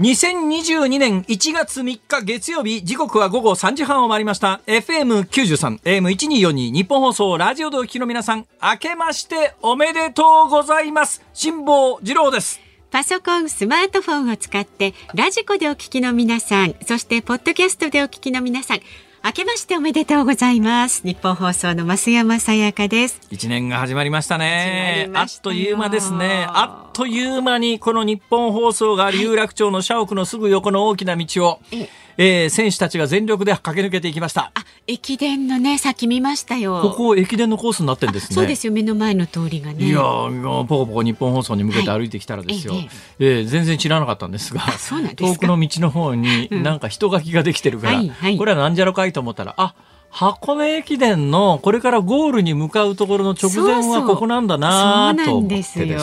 2022年1月3日月曜日時刻は午後3時半を回りました。FM93 AM1242 日本放送ラジオでお聞きの皆さん明けましておめでとうございます。辛坊治郎です。パソコン、スマートフォンを使ってラジコでお聞きの皆さん、そしてポッドキャストでお聞きの皆さん、明けましておめでとうございます。日本放送の増山さやかです。一年が始まりましたね。あっという間ですね。あっという間にこの日本放送が有楽町の社屋のすぐ横の大きな道を、はいえー、選手たちが全力で駆け抜けていきました。あ、駅伝のね、先見ましたよ。ここ駅伝のコースになってんですね。そうですよ、目の前の通りがね。いや、ポコポコ日本放送に向けて歩いてきたらですよ。はい、えー、全然知らなかったんですが、す遠くの道の方になんか人書きができてるから、うんはいはい、これはなんじゃろかいと思ったら、あ。箱根駅伝のこれからゴールに向かうところの直前はここなんだなと思ってですね。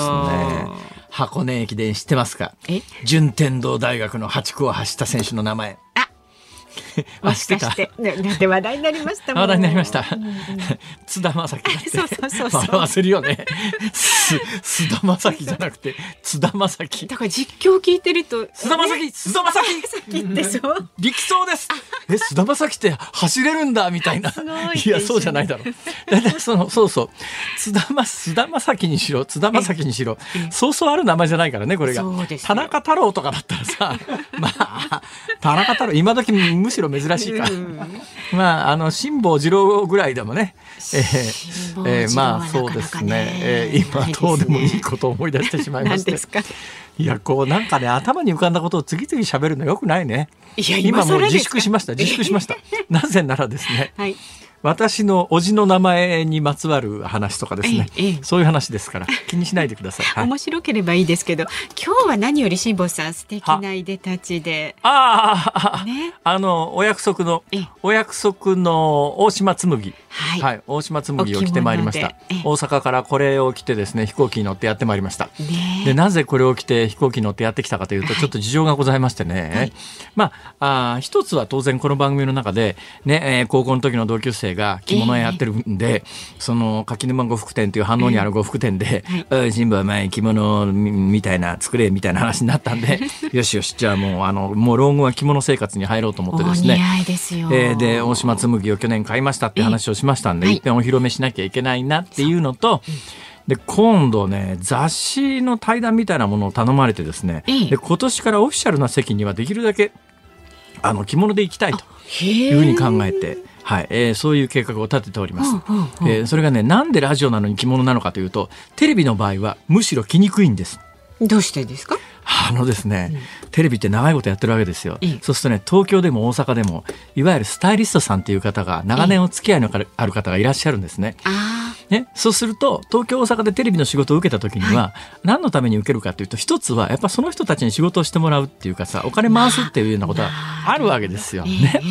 箱根駅伝知ってますか？順天堂大学の8区を走った選手の名前。あもしかして、ね、で話題になりました話題になりました。津田正樹 そうそうそうそう。笑わせるよね。す、須田正樹じゃなくて、津田正樹。だから実況聞いてると。須田正樹、須田正樹。ってそう。力走です。え、須田正樹って走れるんだみたいな。いや、そうじゃないだろう。だいその、そうそう。津田ま、須田正樹にしろ、津田正樹にしろ、そうそうある名前じゃないからね、これが。田中太郎とかだったらさ、まあ、田中太郎、今時むしろ珍しいか。まあ、あの、辛坊治郎ぐらいでも ね、えー、えー、まあ、そうですね。えー、今、どうでもいいことを思い出してしまいまして。いや、こう、なんかね、頭に浮かんだことを次々喋るのよくないね。いや、今もう自粛しました。自粛しました。なぜならですね。はい私の叔父の名前にまつわる話とかですね、ええ、そういう話ですから 気にしないでください、はい、面白ければいいですけど今日は何より辛坊さん素敵ないでたちで。ああ、ね、あのお約束のお約束の大島紬はい、はい、大島紬を着てまいりました。大阪からこれを着てですね飛行機に乗ってやってまいりました、でなぜこれを着て飛行機に乗ってやってきたかというと、ちょっと事情がございましてね、はい、まああ一つは当然この番組の中でね、えー、高校の時の同級生が着物屋やってるんで、えー、その柿沼呉服店という反応にある呉服店で「えー、新聞は前着物みたいな作れ」みたいな話になったんで よしよしじゃあもうあのもう老後は着物生活に入ろうと思ってですね。でえー、で大島紬を去年買いましたって話をしましたんで、えー、一遍お披露目しなきゃいけないなっていうのと、で今度ね雑誌の対談みたいなものを頼まれてですね、で今年からオフィシャルな席にはできるだけあの着物で行きたいというふうに考えて。はいえー、そういう計画を立てております、えー、それがねなんでラジオなのに着物なのかというとテレビの場合はむしろ着にくいんですどうしてですか？あのですね、うん、テレビって長いことやってるわけですよ、そうするとね東京でも大阪でもいわゆるスタイリストさんっていう方が長年お付き合いのある方がいらっしゃるんですね。ね、そうすると東京大阪でテレビの仕事を受けた時には、はい、何のために受けるかというと一つはやっぱその人たちに仕事をしてもらうっていうかさお金回すっていうようなことはあるわけですよ。ね、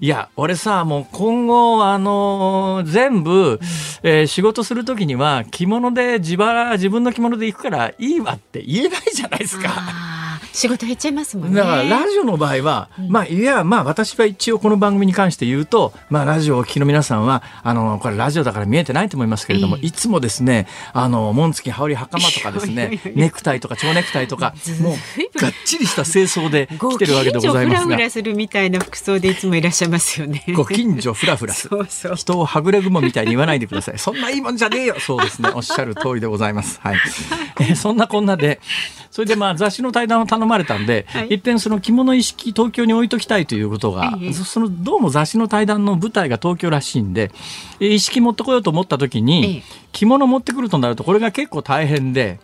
いや俺さもう今後あのー、全部、えー、仕事する時には着物で自腹自分の着物で行くからいいわって言えないじゃないですか。仕事減っちゃいますもんね。だからラジオの場合は、うん、まあいやまあ私は一応この番組に関して言うと、まあラジオをお聞きの皆さんはあのこれラジオだから見えてないと思いますけれども、えー、いつもですねあの紋付き羽織袴とかですね ネクタイとか蝶ネクタイとかもうがっちりした清掃で来てるわけでございますが。フラフラするみたいな服装でいつもいらっしゃいますよね。ご近所フラフラす。そうそう人をはぐれ雲みたいに言わないでください。そんないいもんじゃねえよ。そうですね。おっしゃる通りでございます。はい。えー、そんなこんなでそれでまあ雑誌の対談を頼まれたんで、はい、一遍その着物意識東京に置いときたいということが、そのどうも雑誌の対談の舞台が東京らしいんで意識持ってこようと思った時に、着物持ってくるとなるとこれが結構大変で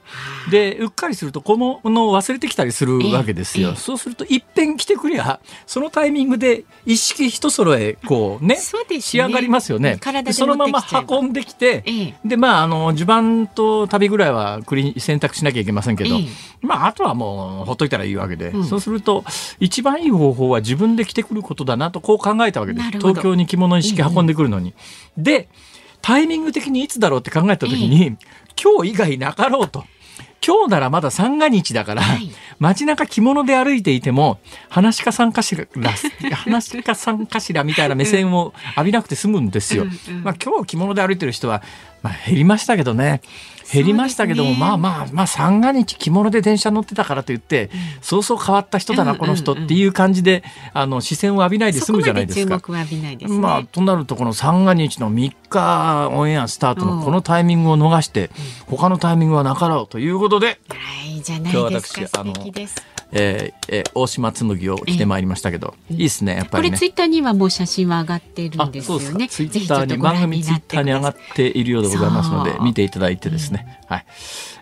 でうっかりすると小物を忘れてきたりするわけですよ。そうするといっぺん着てくりゃそのタイミングで一式一揃えこうね、ね、仕上がりますよね。そのまま運んできて、でまああの襦袢と旅ぐらいはくり選択しなきゃいけませんけど、まああとはもうほっといたらいいわけで、うん、そうすると一番いい方法は自分で着てくることだなとこう考えたわけです東京に着物一式運んでくるのに。うん、でタイミング的にいつだろうって考えた時に、えー、今日以外なかろうと。今日ならまだ三が日だから、はい、街中着物で歩いていても、話家さんかしら、話家さんかしらみたいな目線を浴びなくて済むんですよ。うんうん、まあ今日着物で歩いてる人は、まあ減りましたけどね。減りましたけども、ね、まあまあまあ三が日着物で電車乗ってたからといって、うん、そうそう変わった人だな、この人っていう感じであの視線を浴びないで済むじゃないですか。まね、まあとなるとこの三が日の3日オンエアスタートのこのタイミングを逃して、うん、他のタイミングはなかろうということで、はい、じゃないですか。あのえーえー、大島紬を着てまいりましたけど、いいですねやっぱり、ね、これツイッターにはもう写真は上がってるんですよね。ツイッターに番組ツイッターに上がっているようでございますので見ていただいてですね、うん、はい。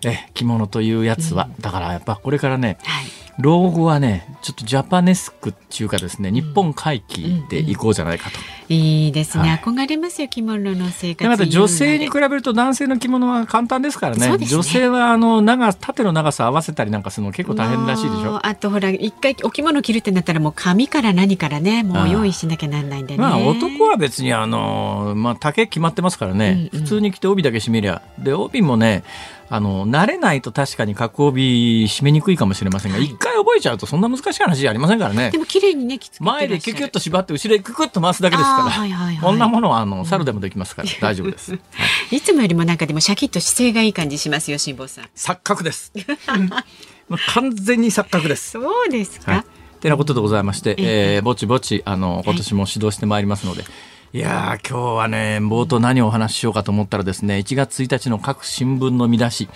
え着物というやつは、うん、だからやっぱこれからね、はい老後はねちょっとジャパネスクっていうかですね日本回帰で行こうじゃないかと、うん。うん、いいですね、はい、憧れますよ着物の生活。また女性に比べると男性の着物は簡単ですからね、ね、女性はあの長縦の長さ合わせたりなんかするの結構大変らしいでしょ。あとほら一回お着物着るってなったらもう髪から何からねもう用意しなきゃなんないんでね。まあ男は別にあのまあ丈決まってますからね、うんうん、普通に着て帯だけ締めりゃ。で帯もねあの、慣れないと確かに角帯締めにくいかもしれませんが、一、はい、回覚えちゃうとそんな難しい話じゃありませんからね。でも綺麗にね、前でキュキュッと縛って後ろへククッと回すだけですから、はいはいはい、こんなものはあの、猿でもできますから、大丈夫です。はい、いつもよりもなんかでもシャキッと姿勢がいい感じしますよ、辛坊さん。錯覚です。完全に錯覚です。そうですか。はいてなことでございまして、えー、ぼちぼちあの今年も指導してまいりますので、いや今日はね、冒頭何をお話ししようかと思ったらですね、1月1日の各新聞の見出し、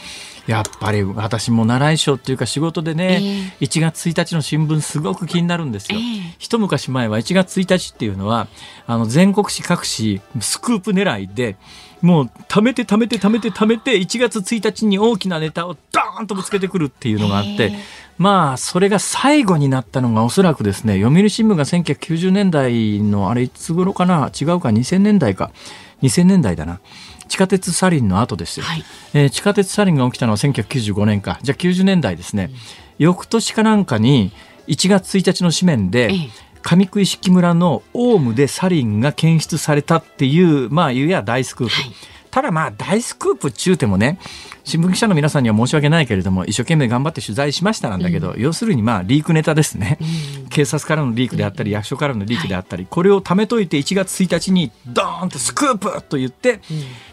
やっぱり私も習い性っていうか仕事でね、えー、1月1日の新聞すごく気になるんですよ。えー、一昔前は1月1日っていうのは、あの全国紙各紙スクープ狙いで、もう貯めて貯めて貯めて貯めて1月1日に大きなネタをドーンとぶつけてくるっていうのがあって、えーまあ、それが最後になったのがおそらくですね、読売新聞が1990年代の、あれいつ頃かな？違うか、2000年代か？2000年代だな。地下鉄サリンの後ですよ、はい、えー、地下鉄サリンが起きたのは1995年か。じゃあ90年代ですね。うん、翌年かなんかに、1月1日の紙面で、上食い式村のオウムでサリンが検出されたっていう、まあ、いや大スクープ。はいただまあ大スクープっちゅうてもね新聞記者の皆さんには申し訳ないけれども一生懸命頑張って取材しましたなんだけど、うん、要するにまあリークネタですね、うん、警察からのリークであったり、役所からのリークであったり、はい、これを貯めといて1月1日にドーンとスクープと言って、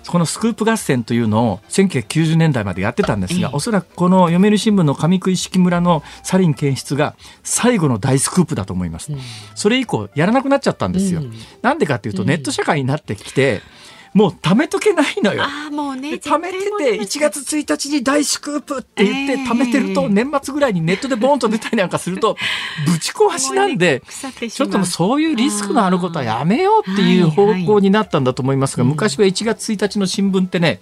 このスクープ合戦というのを1990年代までやってたんですが、おそらくこの読売新聞の上食い式村のサリン検出が最後の大スクープだと思います。それ以降やらなくなっちゃったんですよ。なんでかっていうとネット社会になってきて、もう貯めとけないのよ。あもうね、貯めてて1月1日に大スクープって言って貯めてると年末ぐらいにネットでボーンと出たりなんかすると ぶち壊しなんでちょっとそういうリスクのあることはやめようっていう方向になったんだと思いますが昔は1月1日の新聞ってね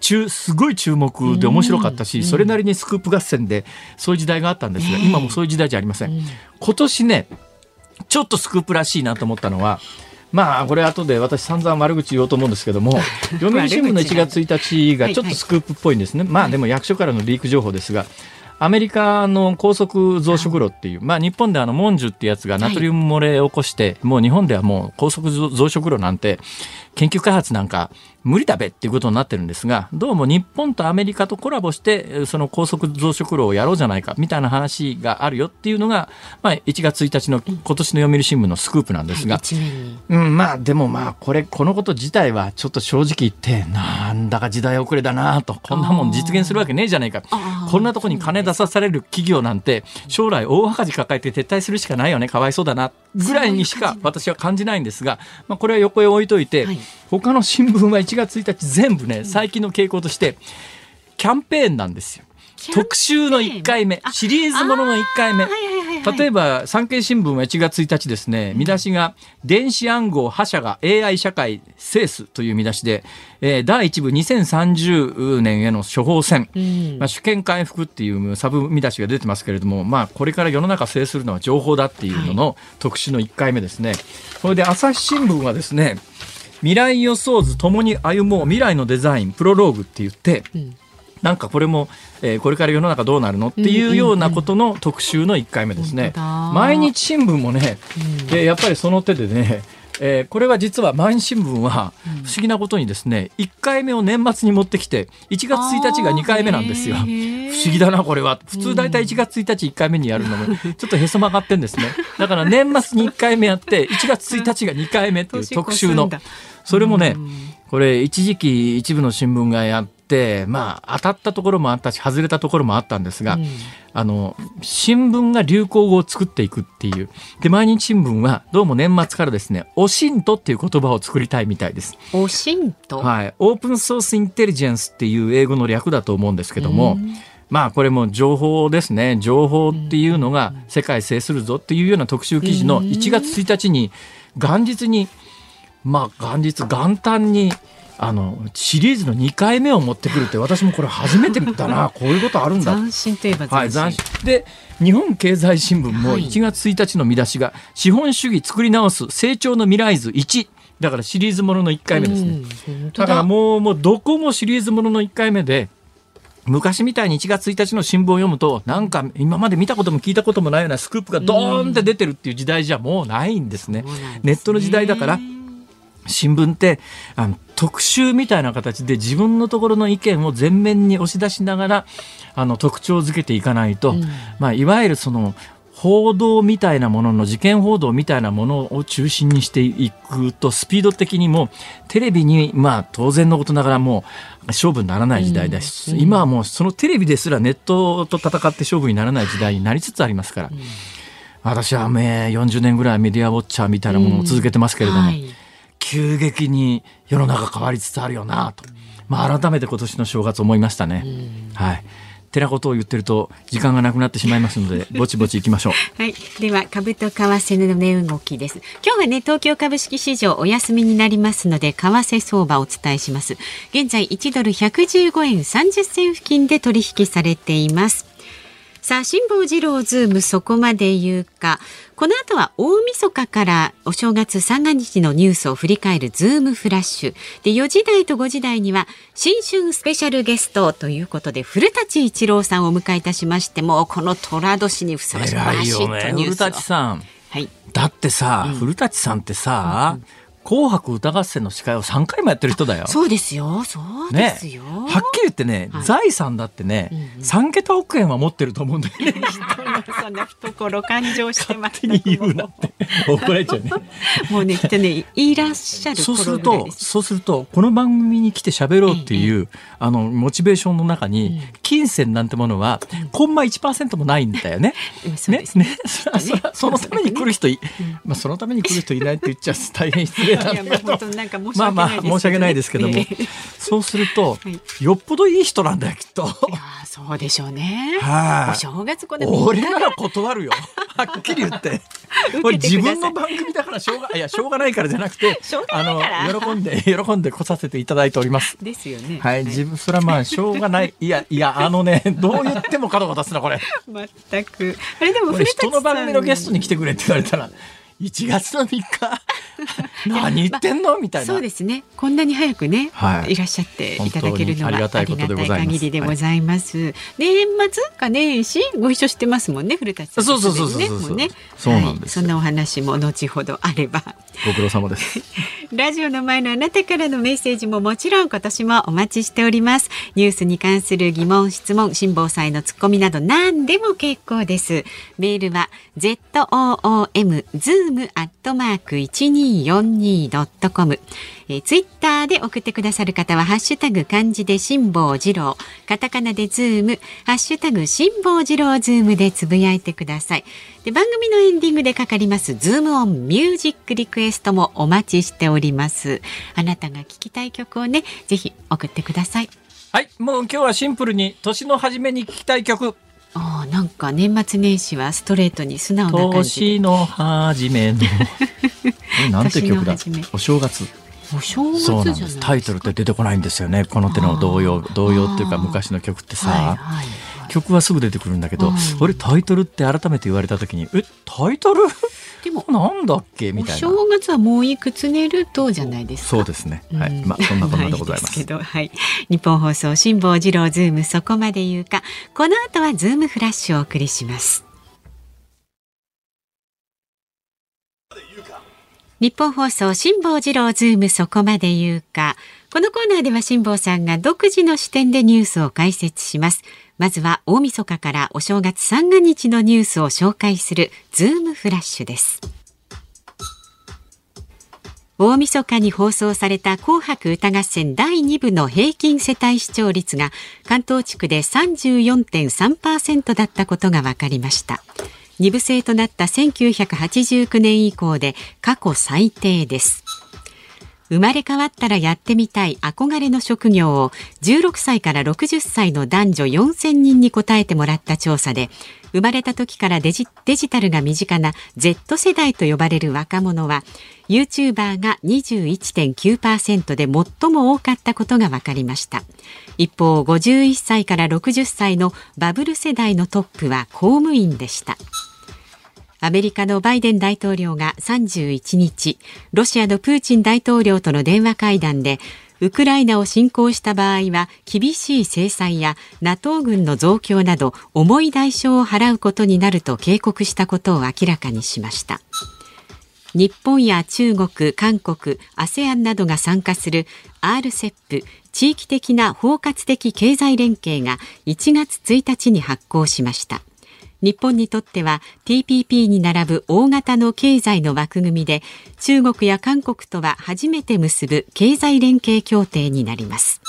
中すごい注目で面白かったし、それなりにスクープ合戦でそういう時代があったんですが、今もそういう時代じゃありません。今年ねちょっとスクープらしいなと思ったのはまあこれ後で私散々悪口言おうと思うんですけども 読売新聞の1月1日がちょっとスクープっぽいんですね、まあでも役所からのリーク情報ですがアメリカの高速増殖炉っていう、まあ、日本であのモンジュってやつがナトリウム漏れを起こして、もう日本ではもう高速増殖炉なんて研究開発なんか無理だべっていうことになってるんですが、どうも日本とアメリカとコラボして、その高速増殖炉をやろうじゃないか、みたいな話があるよっていうのが、まあ、1月1日の今年の読売新聞のスクープなんですが、うん、まあ、でもまあ、これ、このこと自体はちょっと正直言って、なんだか時代遅れだなと、こんなもん実現するわけねえじゃないか。こんなとこに金出さされる企業なんて、将来大赤字抱えて撤退するしかないよね、かわいそうだな、ぐらいにしか私は感じないんですが、まあ、これは横へ置いといて、はい、他の新聞は1月1日全部ね最近の傾向としてキャンペーンなんですよ。特集の1回目シリーズものの1回目、例えば産経新聞は1月1日ですね見出しが「電子暗号覇者が AI 社会制す」という見出しで、えー、第1部2030年への処方箋、うん、まあ、主権回復っていうサブ見出しが出てますけれども、まあ、これから世の中制するのは情報だっていうのの特集の1回目ですね。それで朝日新聞はですね未来予想図ともに歩もう未来のデザインプロローグって言って、うん、なんかこれも、えー、これから世の中どうなるのっていうようなことの特集の1回目ですね。毎日新聞もね、うん、やっぱりその手でねえー、これは実は毎日新聞は不思議なことにですね、1回目を年末に持ってきて1月1日が2回目なんですよ。不思議だなこれは。普通大体1月1日1回目にやるのもちょっとへそ曲がってんですね。だから年末に1回目やって1月1日が2回目っていう特集のそれもねこれ一時期一部の新聞がやってまあ当たったところもあったし外れたところもあったんですが、うん、あの新聞が流行語を作っていくっていう。で毎日新聞はどうも年末からですね「おしんと」っていう言葉を作りたいみたいです。おしんと？はい。オープンソースインテリジェンスっていう英語の略だと思うんですけども。まあこれも情報ですね。情報っていうのが世界制するぞっていうような特集記事の1月1日に元日にまあ元日元旦にあのシリーズの2回目を持ってくるって私もこれ初めて見たな。こういうことあるんだ。斬新といえば斬新、はい、斬新。で日本経済新聞も1月1日の見出しが「資本主義作り直す成長の未来図1」だからシリーズものの1回目ですね。だ。からもうもうどこもシリーズものの1回目で昔みたいに1月1日の新聞を読むとなんか今まで見たことも聞いたこともないようなスクープがドーンって出てるっていう時代じゃもうないんですね。ネットの時代だから新聞ってあの特集みたいな形で自分のところの意見を前面に押し出しながらあの特徴づけていかないと、うん、まあ、いわゆるその報道みたいなものの事件報道みたいなものを中心にしていくとスピード的にもテレビにまあ当然のことながらもう勝負にならない時代だし、うん、今はもうそのテレビですらネットと戦って勝負にならない時代になりつつありますから、うん、私は40年ぐらいメディアウォッチャーみたいなものを続けてますけれども。はい急激に世の中変わりつつあるよなと、まあ、改めて今年の正月思いましたね。はい。てなことを言ってると時間がなくなってしまいますので ぼちぼち行きましょう。はい。では株と為替の値動きです。今日はね東京株式市場お休みになりますので為替相場をお伝えします。現在1ドル115円30銭付近で取引されています。さあ辛坊治郎ズームそこまで言うか。この後は大晦日からお正月三が日のニュースを振り返るズームフラッシュ。で4時台と5時台には新春スペシャルゲストということで古舘伊知郎さんをお迎えいたしましてもこの寅年にふさわしいバシッとニュースを、古舘さん、はい、だってさ、うん、古舘さんってさ、うん紅白歌合戦の司会を3回もやってる人だよ。そうですよ。そうですよ。ね、はっきり言ってね、はい、財産だってね、うんうん、3桁億円は持ってると思うんだよね。そんな懐感情してます。に言うなって。怒られちゃうね。もうね、ってね、いらっしゃるそうすると、そうすると、この番組に来て喋ろうっていう、ええ、あの、モチベーションの中に、金銭なんてものは、コンマ1%もないんだよね。ね、ね、そのために来る人い、まあ、そのために来る人いないって言っちゃ大変失礼まあまあ申し訳ないですけども、そうすると、よっぽどいい人なんだよきっと。そうでしょうね。はい、お正月これ俺なら断るよ。はっきり言って。これ自分の番組だからしょうがいやしょうがないからじゃなくて、あの喜んで喜んで来させていただいております。ですよね。はい、自分それはまあしょうがない。いやいやあのねどう言っても角が立つなこれ。全く。あれでも人の番組のゲストに来てくれって言われたら。1月の3日？何言ってんの、みたいな。そうですね。こんなに早くね、はい、いらっしゃっていただけるのはありがたい限りでございます、はい、年末か年始ご一緒してますもんね古舘さん、そうそうそうそうそう。ねそうなんです、そんなお話も後ほどあれば。ご苦労様ですラジオの前のあなたからのメッセージももちろん今年もお待ちしております。ニュースに関する疑問、質問、辛抱祭のツッコミなど何でも結構です。メールは zoom zoom アットマーク 1242.com えー、ツイッターで送ってくださる方は、ハッシュタグ漢字で辛坊治郎、カタカナでズーム、ハッシュタグ辛坊治郎ズームでつぶやいてください。で、番組のエンディングでかかります、ズームオンミュージックリクエストもお待ちしております。あなたが聞きたい曲をね、ぜひ送ってください。はい、もう今日はシンプルに、年の初めに聞きたい曲。ああなんか年末年始はストレートに素直な感じ年の初めの なんて曲だ？お正月お正月そうなんですタイトルって出てこないんですよねこの手の童謡童謡っていうか昔の曲ってさ、はいはい曲はすぐ出てくるんだけど、うん、俺タイトルって改めて言われた時にえタイトル？でもなんだっけ？みたいな。正月はもういくつ寝るとじゃないですそうですね。はい。まあそんなこんなでございます。けど、はい。ニッポン放送辛坊治郎ズームそこまで言うか。この後はズームフラッシュをお送りします。ニッポン放送辛坊治郎ズームそこまで言うか。このコーナーでは辛坊さんが独自の視点でニュースを解説します。まずは大晦日からお正月三が日のニュースを紹介するズームフラッシュです。大晦日に放送された紅白歌合戦第2部の平均世帯視聴率が関東地区で34.3%だったことが分かりました2部制となった1989年以降で過去最低です。生まれ変わったらやってみたい憧れの職業を16歳から60歳の男女4000人に答えてもらった調査で生まれた時からデジデジタルが身近な Z 世代と呼ばれる若者は YouTuber が21.9%で最も多かったことが分かりました。一方51歳から60歳のバブル世代のトップは公務員でした。アメリカのバイデン大統領が31日、ロシアのプーチン大統領との電話会談で、ウクライナを侵攻した場合は厳しい制裁や NATO 軍の増強など重い代償を払うことになると警告したことを明らかにしました。日本や中国、韓国、ASEAN などが参加する RCEP 地域的な包括的経済連携が1月1日に発行しました。日本にとっては TPP に並ぶ大型の経済の枠組みで中国や韓国とは初めて結ぶ経済連携協定になります。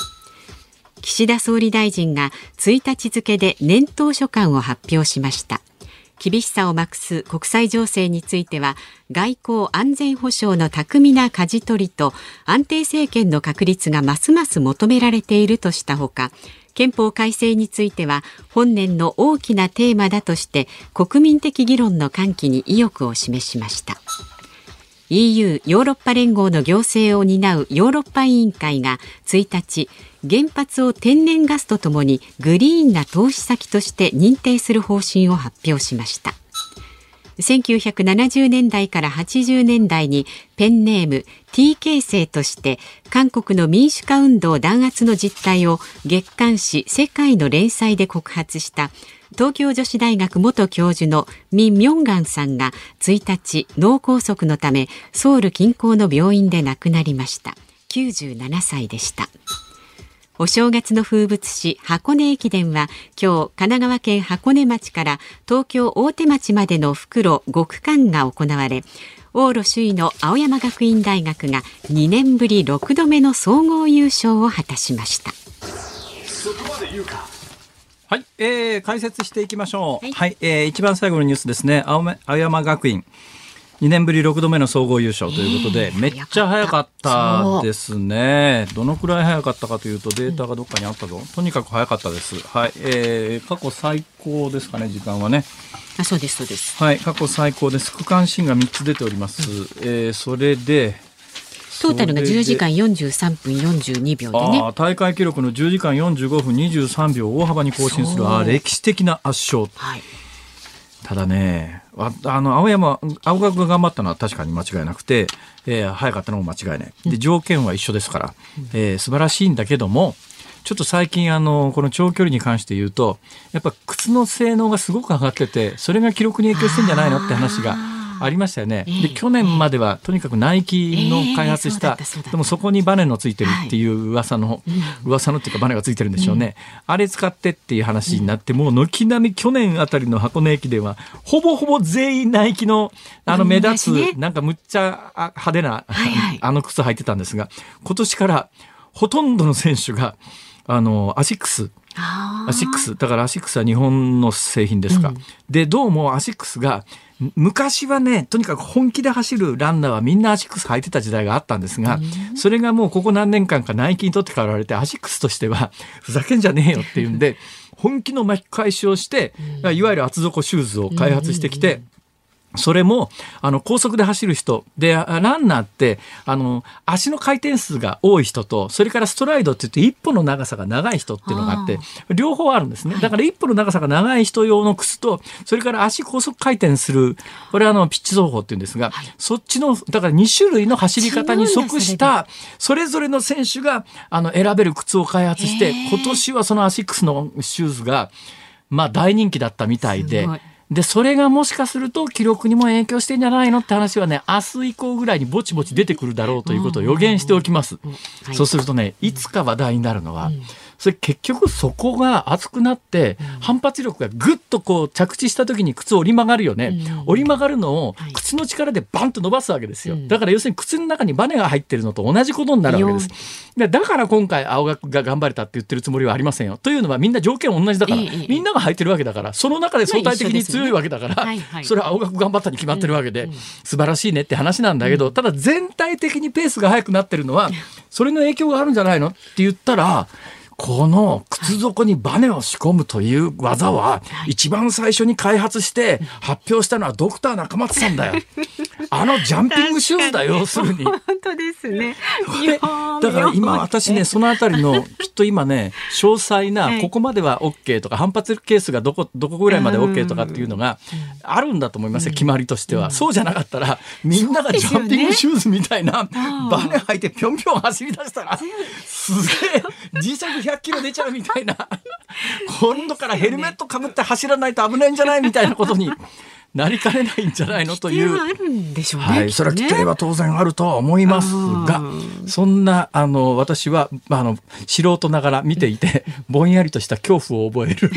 岸田総理大臣が1日付で年頭書簡を発表しました。厳しさを増す国際情勢については外交安全保障の巧みな舵取りと安定政権の確立がますます求められているとしたほか憲法改正については本年の大きなテーマだとして国民的議論の喚起に意欲を示しました。EU ヨーロッパ連合の行政を担うヨーロッパ委員会が1日原発を天然ガスとともにグリーンな投資先として認定する方針を発表しました。1970年代から80年代にペンネーム T 形成として韓国の民主化運動弾圧の実態を月刊誌世界の連載で告発した東京女子大学元教授のミン・ミョンガンさんが1日脳梗塞のためソウル近郊の病院で亡くなりました。97歳でした。お正月の風物詩箱根駅伝は今日神奈川県箱根町から東京大手町までの袋5区間が行われ往路首位の青山学院大学が2年ぶり6度目の総合優勝を果たしましたはい、えー、解説していきましょう。はい、はい、えー、一番最後のニュースですね。青山学院。2年ぶり6度目の総合優勝ということで、えー、めっちゃ早かったですね。どのくらい早かったかというと、データがどっかにあったぞ。とにかく早かったです。はい。えー、過去最高ですかね、時間はね。あ、そうです、そうです。はい、過去最高です。区間新が3つ出ております。うん、えー、それで、トータルが10時間43分42秒でね大会記録の10時間45分23秒を大幅に更新するあ歴史的な圧勝、はい、ただねああの青山青学が頑張ったのは確かに間違いなくて、えー、早かったのも間違いない。で条件は一緒ですから、えー、素晴らしいんだけどもちょっと最近あのこの長距離に関して言うとやっぱ靴の性能がすごく上がっててそれが記録に影響してんじゃないのって話がありましたよね、で去年まではとにかくナイキの開発した、でもそこにバネのついてるっていう噂の、噂のっていうかバネがついてるんでしょうね、あれ使ってっていう話になって、もう軒並み去年あたりの箱根駅伝はほぼほぼ全員ナイキのあの目立つ、なんかむっちゃ派手な、あの靴履いてたんですが今年からほとんどの選手があのアシックス。アシックス。だからアシックスは日本の製品ですか、うん、でどうもアシックスが昔はねとにかく本気で走るランナーはみんなアシックス履いてた時代があったんですが、うん、それがもうここ何年間かナイキにとって代わられてアシックスとしてはふざけんじゃねえよっていうんで本気の巻き返しをして、うん、いわゆる厚底シューズを開発してきて。それも、あの、高速で走る人。で、ランナーって、あの、足の回転数が多い人と、それからストライドって言って一歩の長さが長い人っていうのがあって、両方あるんですね。だから一歩の長さが長い人用の靴と、それから足高速回転する、これはあの、ピッチ走法っていうんですが、はい、そっちの、だから2種類の走り方に即した、それぞれの選手が、あの、選べる靴を開発して、今年はそのアシックスのシューズが、まあ大人気だったみたいで、で、それがもしかすると記録にも影響してんじゃないのって話はね、明日以降ぐらいにぼちぼち出てくるだろうということを予言しておきます。そうするとね、いつか話題になるのは、それ結局そこが熱くなって、反発力がぐっとこう着地した時に靴折り曲がるよね、うん。折り曲がるのをはい。靴の力でバンと伸ばすわけですよ、うん。だから要するに靴の中にバネが入ってるのと同じことになるわけです。でだから今回青学が頑張れたって言ってるつもりはありませんよ。というのはみんな条件同じだから、みんなが入ってるわけだからその中で相対的に強いわけだから、それは青学頑張ったに決まってるわけで、うん。うん素晴らしいねって話なんだけど、ただ全体的にペースが速くなってるのはそれの影響があるんじゃないの？って言ったらこの靴底にバネを仕込むという技は一番最初に開発して発表したのはドクター中松さんだよ。あのジャンピングシューズだよ要するに。本当ですね。だから今私ね、そのあたりの、きっと今ね、詳細は、ない。ここまでは OK とか、反発ケースがどこ、どこぐらいまで OK とかっていうのがあるんだと思いますよ、決まりとしては。そうじゃなかったら、みんながジャンピングシューズみたいな、バネ履いてぴょんぴょん走り出したら、すげえ、磁石100キロ出ちゃうみたいな、今度からヘルメットかぶって走らないと危ないんじゃないみたいなことになりかねないんじゃないのという。あるんでしょうね。はい、それは規定は当然あるとは思いますがそんな、あの、私は、まああの、素人ながら見ていて、ぼんやりとした恐怖を覚える、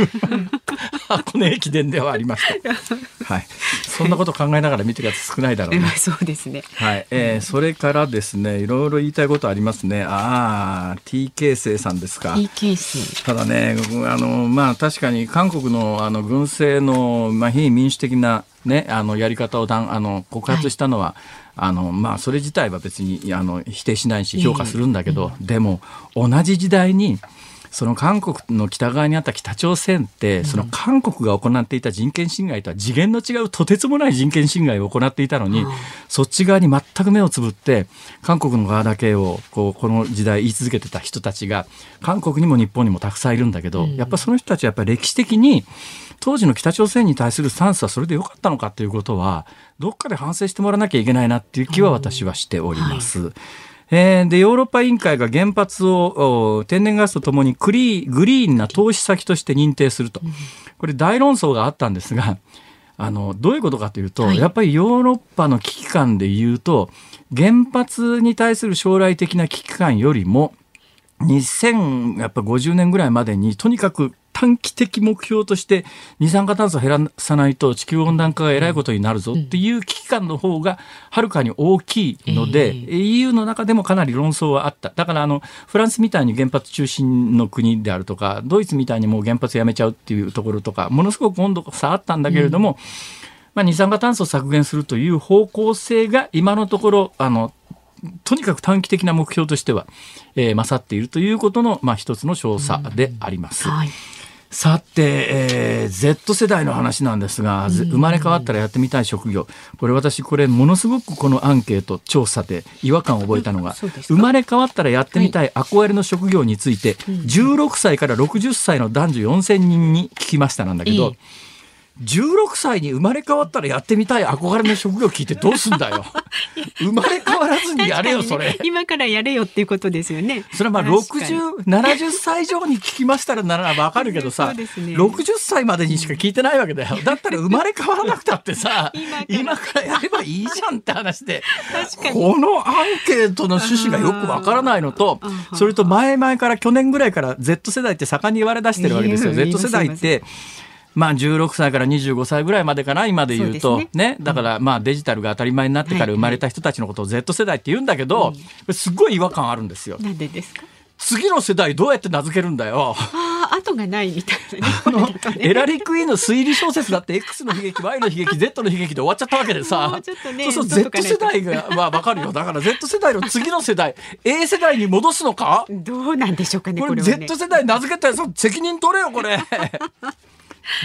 箱根駅伝ではありました。はい。そんなこと考えながら見てるやつ少ないだろうね。そうですね。はい、えーそれからですね、いろいろ言いたいことありますね。ああ、TK 生さんですか。PK 生。ただね、あのまあ、確かに韓国のあの軍政の、まあ、非民主的な、ね、あのやり方をだんあの告発したのは、あのまあ、それ自体は別にあの否定しないし評価するんだけど、でも同じ時代にその韓国の北側にあった北朝鮮って、その韓国が行っていた人権侵害とは次元の違うとてつもない人権侵害を行っていたのに、そっち側に全く目をつぶって韓国の側だけをこうこの時代言い続けてた人たちが韓国にも日本にもたくさんいるんだけど、やっぱその人たちはやっぱり歴史的に当時の北朝鮮に対するスタンスはそれでよかったのかということはどっかで反省してもらわなきゃいけないなっていう気は私はしております。えーでヨーロッパ委員会が原発をお天然ガスとともにクリーグリーンな投資先として認定すると、これ大論争があったんですがあのどういうことかというと、はい。やっぱりヨーロッパの危機感で言うと原発に対する将来的な危機感よりも2050年ぐらいまでにとにかく短期的目標として二酸化炭素を減らさないと地球温暖化がえらいことになるぞっていう危機感の方がはるかに大きいので、え EU の中でもかなり論争はあった。だからあのフランスみたいに原発中心の国であるとかドイツみたいにもう原発やめちゃうっていうところとかものすごく温度差あったんだけれども、まあ、二酸化炭素を削減するという方向性が今のところあのとにかく短期的な目標としては、えー勝っているということの、まあ、一つの調査であります。はい。さて、えー Z 世代の話なんですが、ぜ生まれ変わったらやってみたい職業。これ私、これものすごくこのアンケート調査で違和感を覚えたのが、生まれ変わったらやってみたい憧れの職業について、16歳から60歳の男女4000人に聞きましたなんだけど、ええ16歳に生まれ変わったらやってみたい憧れの職業聞いてどうすんだよ。生まれ変わらずにやれよ、それね。今からやれよっていうことですよね。それはまあ確かに60、70歳以上に聞きましたらならわかるけどさ、ね60歳までにしか聞いてないわけだよ。だったら生まれ変わらなくたってさ、今今からやればいいじゃんって話で。このアンケートの趣旨がよくわからないのとそれと前々から去年ぐらいから Z 世代って盛んに言われ出してるわけですよ。Z 世代って、まあ16歳から25歳ぐらいまでかな、今で言うと。そうですね。だからまあデジタルが当たり前になってから生まれた人たちのことを Z 世代って言うんだけど、すごい違和感あるんですよ。なんでですか？次の世代どうやって名付けるんだよ。ああ、後がないみたいなね。ねエラリック・イーの推理小説だって X の悲劇 Y の悲劇 Z の悲劇で終わっちゃったわけで もさうちょっとねそうそう Z 世代がまあ分かるよだから Z 世代の次の世代 A 世代に戻すのか？どうなんでしょうかね。これこれ Z 世代名付けたやつ責任取れよこれ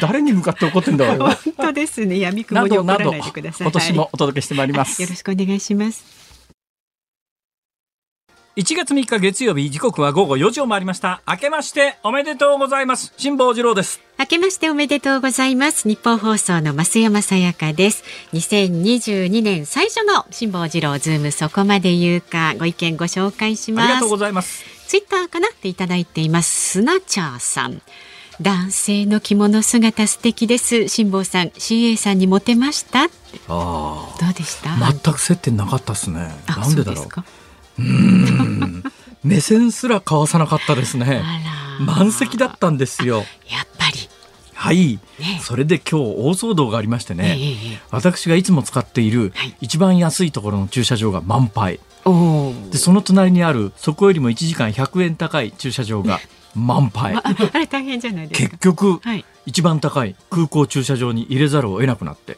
誰に向かって怒ってんだわよ本当ですね。闇雲なに怒らどないでください。今年もお届けしてまいりまはいす、よろしくお願いします。1月3日月曜日時刻は午後4時を回りました明けましておめでとうございます辛坊治郎です明けましておめでとうございます。日本放送の増山さやかです。2022年最初の辛坊治郎ズームそこまで言うかご意見ご紹介しますありがとう。ございますツイッターかな？っていただいています。スナチャーさん。男性の着物姿素敵です。辛坊さん、CA さんにモテました？どあ。うでした？あ全く接点なかったっすね。あなんでだろう？そうすか？目線すら交わさなかったですね。満席だったんですよ。やっぱり。はい、ね、それで今日大騒動がありましてね、ええ、私がいつも使っている一番安いところの駐車場が満杯、はい、でその隣にあるそこよりも1時間100円高い駐車場が満杯、あ、あれ大変じゃないですか？結局、はい、一番高い空港駐車場に入れざるを得なくなって。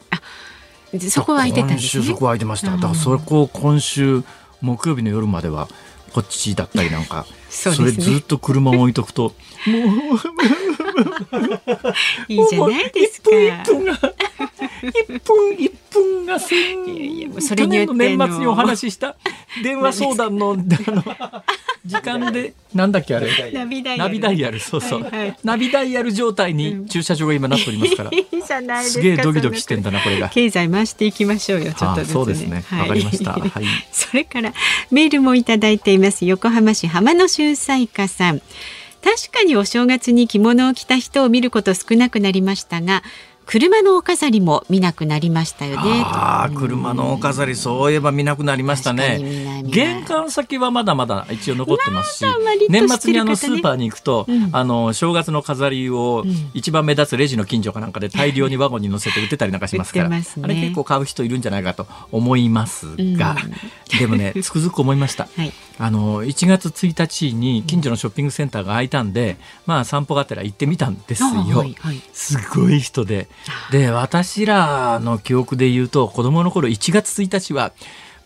そこは空いてたんです、ね、そこは空いてました。だからそこを今週木曜日の夜まではこっちだったりなんか そ,、れずっと車を置いとくと もう いいじゃないですか。一分一分一分が千いやいやそれによ年末にお話しした。電話相談のあの時間でなんだっけあれ？ナビダイヤル。ナビダイヤルそうそう、はいはい、ナビダイヤル状態に駐車場が今なっておりますから、うん、すげえドキドキしてんだなこれが。経済回していきましょうよちょっと、ね、そうですね。わ、はい、かりました、はい、それからメールもいただいています。横浜市浜野秀才家さん確かにお正月に着物を着た人を見ること少なくなりましたが車のお飾りも見なくなりましたよね。ああ、車のお飾り、そういえば見なくなりましたね。玄関先はまだまだ一応残ってますし、年末にあのスーパーに行くと、うん、あの正月の飾りを一番目立つレジの近所かなんかで大量にワゴンに乗せて売ってたりなんかしますから、ね、あれ結構買う人いるんじゃないかと思いますが、うん、でもね、つくづく思いました。はい、あの1月1日に近所のショッピングセンターが開いたんで、まあ散歩がてら行ってみたんですよ。すごい人で。で私らの記憶で言うと子供の頃1月1日は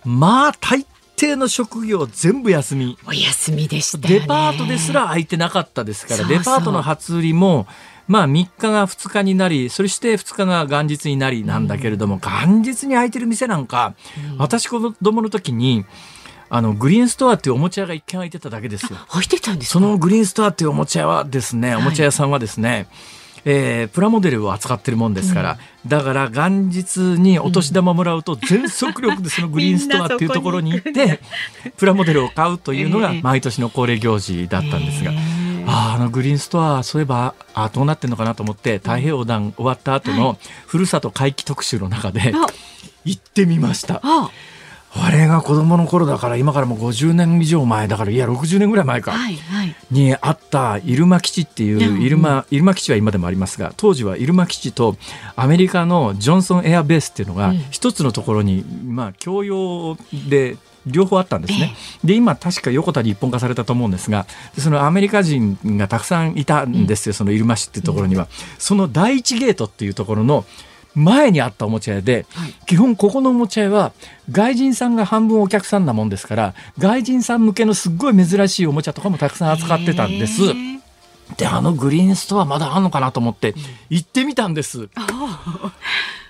まあ大抵の職業全部休み。お休みでした、ね、デパートですら空いてなかったですからデパートの初売りもまあ3日が2日になりそして2日が元日になりなんだけれども、うん、元日に開いてる店なんか、うん、私子供の時にあのグリーンストアっていうおもちゃ屋が一軒開いてただけですよ。開いてたんですそのグリーンストアっていうおもちゃ屋はですね、おもちゃ屋さんはですね、はいえー、プラモデルを扱ってるもんですから、うん、だから元日にお年玉もらうと全速力でそのグリーンストアっていうところに行ってプラモデルを買うというのが毎年の恒例行事だったんですが。えーああのグリーンストアそういえばあどうなってんのかなと思って太平洋横断終わった後のふるさと回帰特集の中で行ってみました。あれが子供の頃だから今からもう50年以上前だからいや60年ぐらい前か、はいはい、にあった入間基地っていう入間入間基地は今でもありますが当時は入間基地とアメリカのジョンソンエアベースっていうのが一つのところに、まあ共用で両方あったんですね。で今確か横田に一本化されたと思うんですがそのアメリカ人がたくさんいたんですよ、その入間市っていうところには。その第一ゲートっていうところの前にあったおもちゃ屋で、はい、基本ここのおもちゃ屋は外人さんが半分お客さんなもんですから外人さん向けのすっごい珍しいおもちゃとかもたくさん扱ってたんです。であのグリーンストアまだあんのかなと思って行ってみたんです。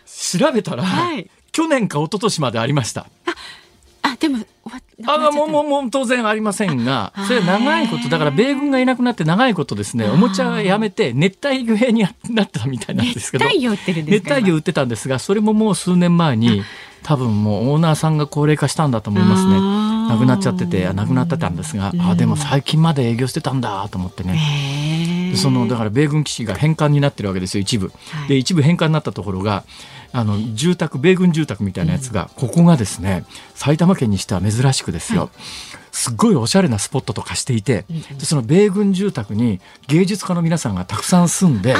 調べたら、はい、去年か一昨年までありました。あでもあもうもうもう当然ありませんがそれは長いことだから米軍がいなくなって長いことですね。おもちゃやめて熱帯魚屋になったみたいなんですけど熱帯魚売ってるんです熱帯魚売ってたんですがそれももう数年前に多分もうオーナーさんが高齢化したんだと思いますね。亡くなっちゃってて亡くなってたんですが、あでも最近まで営業してたんだと思ってね。そのだから米軍基地が返還になってるわけですよ一部。で一部返還になったところがあの住宅米軍住宅みたいなやつが、ここがですね埼玉県にしては珍しくですよ、すっごいおしゃれなスポットとかしていて、でその米軍住宅に芸術家の皆さんがたくさん住んで。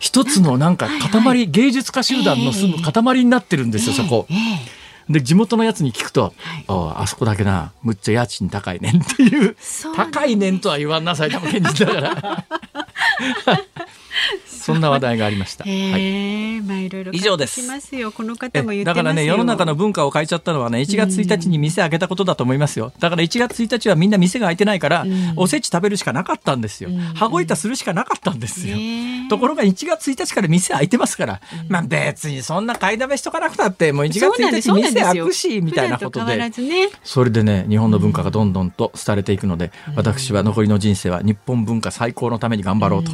一つのなんか塊、芸術家集団の住む塊になってるんですよ、そこ。で地元のやつに聞くと、はい、あそこだけなむっちゃ家賃高いねんっていう高いねんとは言わんな埼玉県人だから そんな話題がありました。はい、まあいろいろ以上です。ますよ。この方もだからね世の中の文化を変えちゃったのはね1月1日に店開けたことだと思いますよ。だから1月1日はみんな店が開いてないからおせち食べるしかなかったんですよ。羽子板するしかなかったんですよ。ところが1月1日から店開いてますから、まあ別にそんな買いだめしとかなくたってもう1月1日店開くしみたいなことで、それでね日本の文化がどんどんと廃れていくので、私は残りの人生は日本文化最高のために頑張ろうと。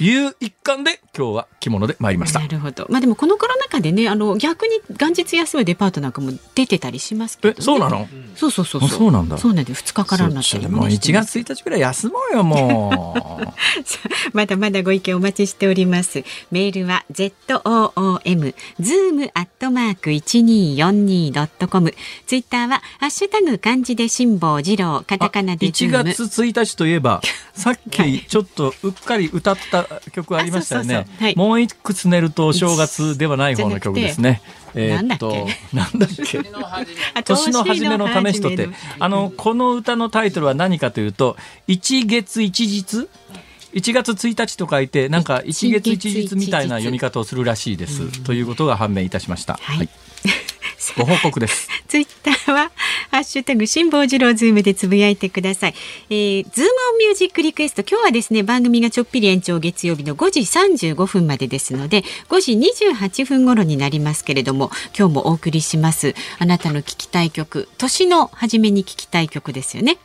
いう一環で今日は着物で参りました。なるほど。まあでもこのコロナ禍でねあの逆に元日休むデパートなんかも出てたりしますけど、ね、えそうなの？そうそうそうそう。なんだ。そうなんで2日からになったり。もう1月1日ぐらい休もうよもう。まだまだご意見お待ちしております。メールは ZOOM zoom アットマーク 1242.com ツイッターはハッシュタグ漢字で辛抱二郎カタカナで1月1日といえば さっきちょっとうっかり歌った曲ありましたよね。もうい。くつ寝るとお正月ではない方の曲ですね。えー、っとなんだっけ？年の初めの試しとてあのこの歌のタイトルは何かというと一月一日？1月1日と書いてなんか一月一日。みたいな読み方をするらしいです、ということが判明いたしました。はい、はいご報告です。ツイッターはハッシュタグ辛坊治郎ズームでつぶやいてください。えー、ズームオンミュージックリクエスト今日はですね番組がちょっぴり延長月曜日の5時35分までですので5時28分頃になりますけれども今日もお送りしますあなたの聞きたい曲年の初めに聞きたい曲ですよね。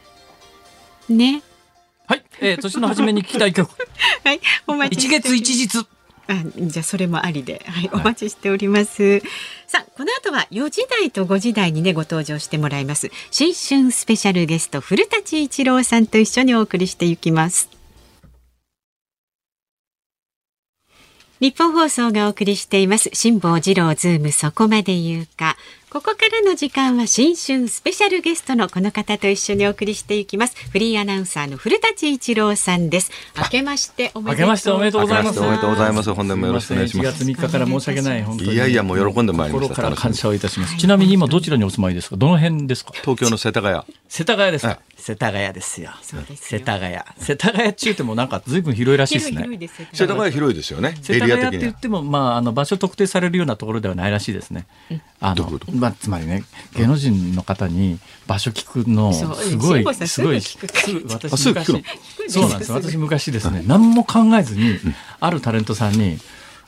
ね。はい、えー、年の初めに聞きたい曲。はい、お待ち一月一日。あじゃあそれもありで、はい、お待ちしております。はい、さあこの後は4時台と5時台にねご登場してもらいます。新春スペシャルゲスト古舘一郎さんと一緒にお送りしていきます。日本放送がお送りしています。辛坊治郎ズームそこまで言うかここからの時間は新春スペシャルゲストのこの方と一緒にお送りしていきます。フリーアナウンサーの古舘一郎さんです。明けましておめでとうございます。おめでとうございます。本年もよろしくお願いします1月3日から申し訳ない本当に。いやいやもう喜んでまいりました。心から感謝をいたします、ちなみに今どちらにお住まいですか？どの辺ですか？東京の世田谷。世田谷ですか、世田谷ですよ。世田谷。世田谷中ってもなんかずいぶん広いらしいですね。世田谷広いですよね。世田谷って言っても、まあ、あの場所特定されるようなところではないらしいですね。あの、まあ、つまりね、芸能人の方に場所聞くの、すごい、すごい、私昔、そうなんです。私昔ですね、何も考えずに、あるタレントさんに、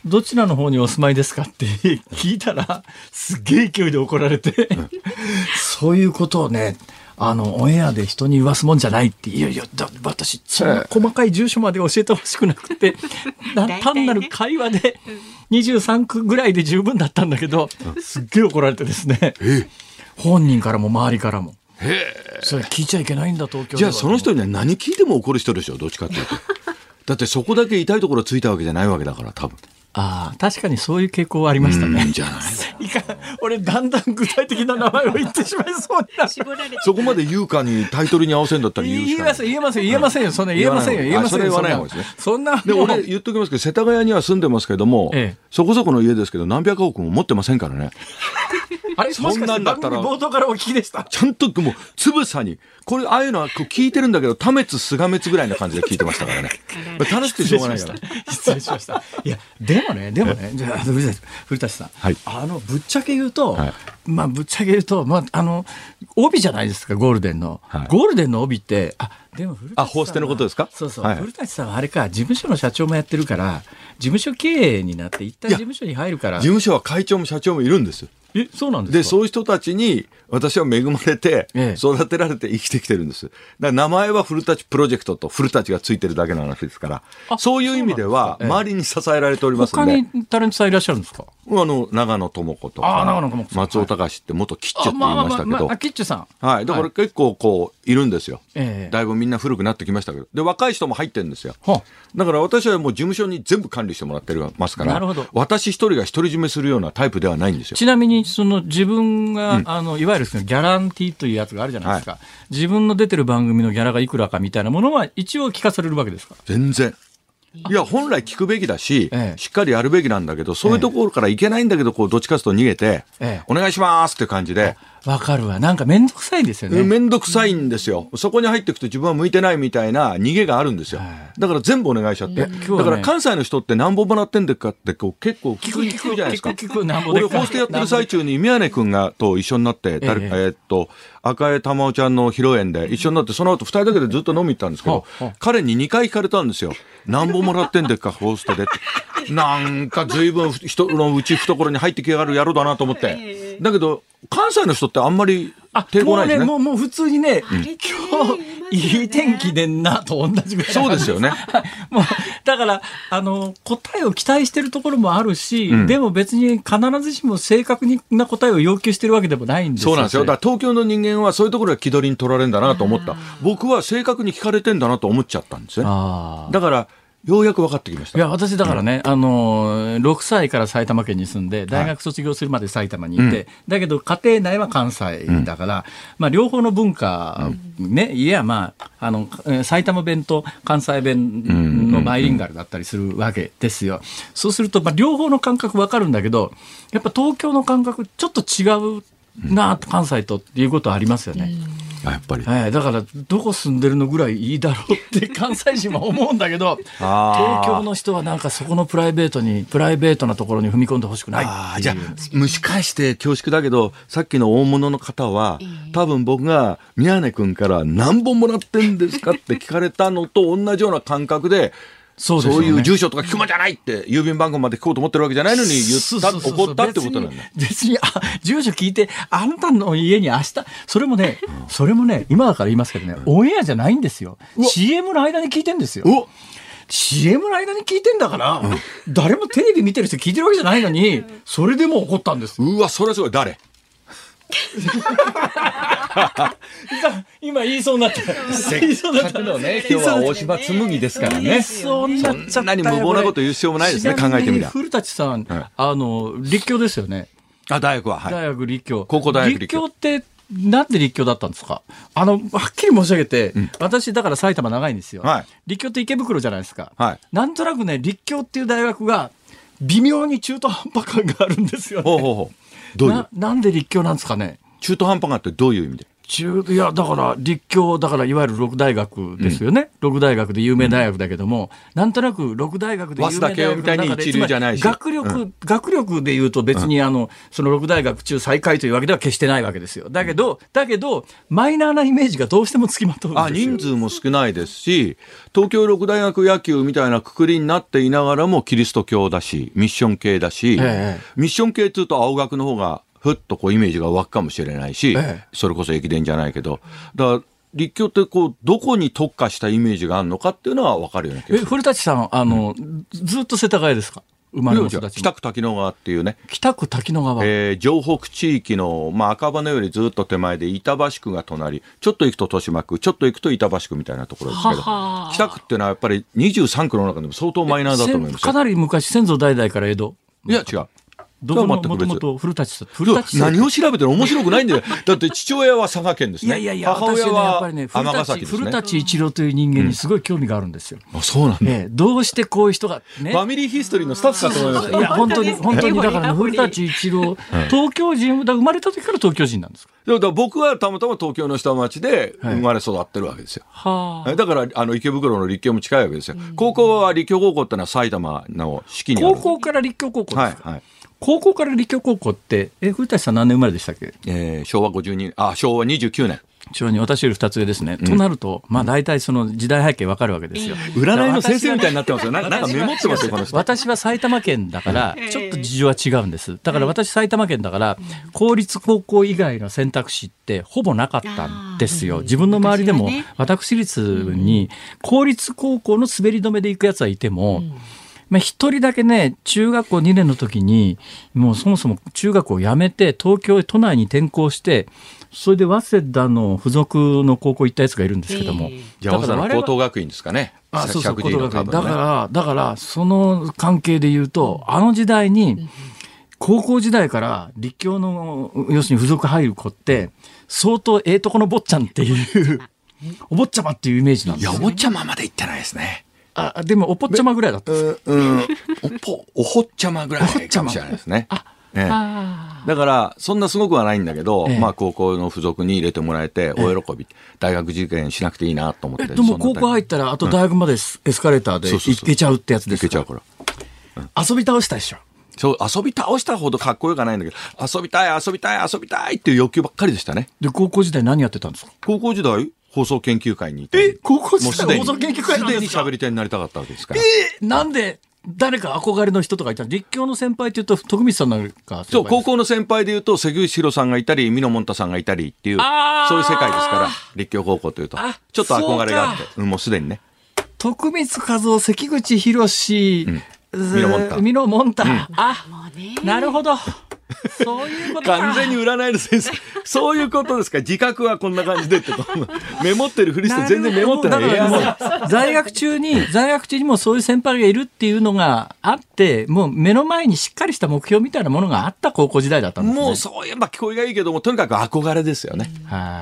どちらの方にお住まいですかって聞いたら、すげえ勢いで怒られて、そういうことをね、あの、オンエアで人に言わすもんじゃないって、いやいや、だ私、その細かい住所まで教えてほしくなくて、単なる会話で23区ぐらいで十分だったんだけど、すっげえ怒られてですね、本人からも周りからも。それ聞いちゃいけないんだ東京じゃあその人には何聞いても怒る人でしょどっちかっていうと。だってそこだけ痛いところついたわけじゃないわけだから多分ああ、確かにそういう傾向はありましたね。じゃない 俺、だんだん具体的な名前を言ってしまいそうになそこまで言うかにタイトルに合わせんだったら言うしかない。言えません、言えません、言えませんよ。そんな言えませんよ。言えませんよ。それ言わない方がいいですね。そんな。で、俺言っときますけど、世田谷には住んでますけども、ええ、そこそこの家ですけど、何百億も持ってませんからね。あれそんなんだったら。冒頭からお聞きでした？ちゃんともうつぶさに。これああいうのはこう聞いてるんだけど多滅すが滅ぐらいな感じで聞いてましたからね。楽しくてしょうがないから。失礼しました。いやでもねでもねじゃあ古舘さん、はい、あのぶっちゃけ言うと、はい、まあぶっちゃけ言うとまああの帯じゃないですかゴールデンの、はい、ゴールデンの帯ってあでもあ、ホーステのことですか？そうそう、はい、古舘さんはあれか、事務所の社長もやってるから、事務所経営になって、一旦事務所に入るから。事務所は会長も社長もいるんです。え、そうなんですで、そういう人たちに、私は恵まれて、育てられて生きてきてるんです。だから名前は古舘プロジェクトと古舘がついてるだけの話ですから、そういう意味では、周りに支えられておりますので。他にタレントさんいらっしゃるんですか？あの、長野智子とか、松尾隆って元キッチュって言いましたけど。キッチュさん。はい。だから結構こう、いるんですよ。だいぶみんな古くなってきましたけど。で、若い人も入ってるんですよ。だから私はもう事務所に全部管理してもらってますから、私一人が独り占めするようなタイプではないんですよ。ちなみに、その自分が、うん、あの、いわゆるギャランティーというやつがあるじゃないですか、はい、自分の出てる番組のギャラがいくらかみたいなものは一応聞かされるわけですか？全然。いや、本来聞くべきだし、ええ、しっかりやるべきなんだけど、そういうところからいけないんだけど、こう、どっちかと逃げて、え、お願いしますって感じで、わかるわ。なんかめんどくさいですよね。めんどくさいんですよ。そこに入っていくと自分は向いてないみたいな逃げがあるんですよ。だから全部お願いしちゃって。だから関西の人って何本もらってんだかってこう結構聞く聞くじゃないですか。俺、こうしてやってる最中に宮根君がと一緒になって、誰えっと、赤江玉緒ちゃんの披露宴で一緒になって、その後二人だけでずっと飲み行ったんですけど、彼に2回聞かれたんですよ。何本もらってんでっか、ホーストでって。なんか随分人のうち懐に入ってきやがる野郎だなと思って。だけど、関西の人ってあんまり抵抗ないですね。もう、もう普通にね、今日、いい天気でんなと同じぐらい。そうですよね。もう、だから、あの、答えを期待してるところもあるし、うん、でも別に必ずしも正確な答えを要求してるわけでもないんですよ。そうなんですよ。だから東京の人間はそういうところが気取りに取られるんだなと思った。僕は正確に聞かれてんだなと思っちゃったんですね。だから、ようやく分かってきました。いや、私だからね、うん、あの、6歳から埼玉県に住んで、大学卒業するまで埼玉にいて、はい、だけど家庭内は関西だから、うん、まあ、両方の文化、ね、いや、まあ、あの、埼玉弁と関西弁のバイリンガルだったりするわけですよ。そうすると、まあ、両方の感覚分かるんだけど、やっぱ東京の感覚、ちょっと違うな、関西とっていうことはありますよね。やっぱり、はい、だからどこ住んでるのぐらいいいだろうって 関西人は思うんだけど東京の人はなんかそこのプライベートにプライベートなところに踏み込んでほしくないあじゃあ蒸し返して恐縮だけどさっきの大物の方は多分僕が宮根君から何本もらってんですかって聞かれたのと同じような感覚でそう、ね,、いう住所とか聞くもんじゃないって、郵便番号まで聞こうと思ってるわけじゃないのに言った、怒ったってことなんだ。別に、あ、住所聞いて、あんたの家に明日、それもね、それもね、今だから言いますけどね、オンエアじゃないんですよ。CM の間に聞いてんですよ。CM の間に聞いてんだから、誰もテレビ見てる人聞いてるわけじゃないのに、それでも怒ったんです。うわ、それすごい。誰？今言いそうになった。せっかくのね、今日は大島紬ですからね。そんなに無謀なこと言う必要もないですね、考えてみたら。古舘さん、あの、立教ですよね。あ、大学は。はい、大学立教。高校大学立教。立教って、なんで立教だったんですか？あの、はっきり申し上げて、うん、私、だから埼玉長いんですよ。はい、立教って池袋じゃないですか。はい、なんとなくね、立教っていう大学が、微妙に中途半端感があるんですよね。ほうほうほうどういう？ななんで立教なんですかね？中途半端がってどういう意味で？中いやだから立教だからいわゆる六大学ですよね、うん、六大学で有名大学だけども、うん、なんとなく六大学で有名大学みたいに一流じゃないし。学力、うん、学力でいうと別にあの、その六大学中最下位というわけでは決してないわけですよ。だけどだけどマイナーなイメージがどうしてもつきまとうあ人数も少ないですし東京六大学野球みたいなくくりになっていながらもキリスト教だしミッション系だし、ええ、ミッション系っていうと青学の方がふっとこうイメージが湧くかもしれないし、ええ、それこそ駅伝じゃないけど、だから立教ってこうどこに特化したイメージがあるのかっていうのは分かるよね。え古舘さんあの、うん、ずっと世田谷ですか？生まれも育ち北区滝野川っていうね。北区滝野川。えー、城北地域の、まあ、赤羽よりずっと手前で板橋区が隣、ちょっと行くと豊島区、ちょっと行くと板橋区みたいなところですけど、はは北区っていうのはやっぱり23区の中でも相当マイナーだと思いますかなり昔、先祖代々から江戸。いや、違う。どこもともと古舘さん。古舘何を調べてる面白くないんだよ。だって父親は佐賀県ですね。いやいやいや、母親は尼崎ですね。古舘一郎という人間にすごい興味があるんですよ。あ、そうなんだ。どうしてこういう人が、ね。ファミリーヒストリーのスタッフかと思います。いや、本当に、本当に、だから古舘一郎、東京人、生まれた時から東京人なんですか？だから僕はたまたま東京の下町で生まれ育ってるわけですよ。はあ、だからあの池袋の立教も近いわけですよ。高校は立教高校ってのは埼玉の式に高校から立教高校ですか、はいはい高校から立教高校って、え、古舘さん何年生まれでしたっけ？えー、昭和52年、あ、昭和29年。昭和に私より二つ上ですね。うん、となると、まあ大体その時代背景わかるわけですよ。占いの先生みたいになってますよ。なんかメモってますよ、この人。私は埼玉県だから、ちょっと事情は違うんです。だから私埼玉県だから、公立高校以外の選択肢ってほぼなかったんですよ。自分の周りでも、私立に公立高校の滑り止めで行くやつはいても、うんまあ、一人だけね、中学校2年の時に、もうそもそも中学を辞めて、東京へ都内に転校して、それで早稲田の付属の高校行ったやつがいるんですけども。えー、じゃあ、早稲田の高等学院ですかね。あ、そうそう、高等学院。だから、だから、その関係で言うと、あの時代に、高校時代から立教の、要するに付属入る子って、相当ええとこの坊ちゃんっていうお坊ちゃまっていうイメージなんですよ、ね、いや、お坊ちゃままで行ってないですね。あ、でも、おぽっちゃまぐらいだった。うん、おぽ、おほっちゃまぐらいかもしれないですね。あ、ね、だからそんなすごくはないんだけど、ええ、まあ高校の付属に入れてもらえて大喜び、え、大学受験しなくていいなと思ってでも高校入ったらあと大学までエスカレーターで行けちゃうってやつですか？行けちゃうから、うん、遊び倒したでしょ？そう遊び倒したほどかっこよくないんだけど遊びたい遊びたい遊びたいっていう欲求ばっかりでしたね。で高校時代何やってたんですか？高校時代放送研究会にいて。え、高校時代放送研究会なんですか？すでに喋り手になりたかったわけですから。えー、なんで誰か憧れの人とかいた立教の先輩っていうと徳光さんなんかそう高校の先輩でいうと関口宏さんがいたり美濃もんたさんがいたりっていうそういう世界ですから立教高校というとちょっと憧れがあって、もうすでにね徳光和夫関口宏、うんミノモンタ。ミノモンタ。うん、あ、なるほど。そういうこと完全に占いの先生。そういうことですか。自覚はこんな感じでってメモってるふりして全然メモってない。在学中に、在学中にもそういう先輩がいるっていうのがあって、もう目の前にしっかりした目標みたいなものがあった高校時代だったんです、ね、もうそういえば聞こえがいいけども、とにかく憧れですよね。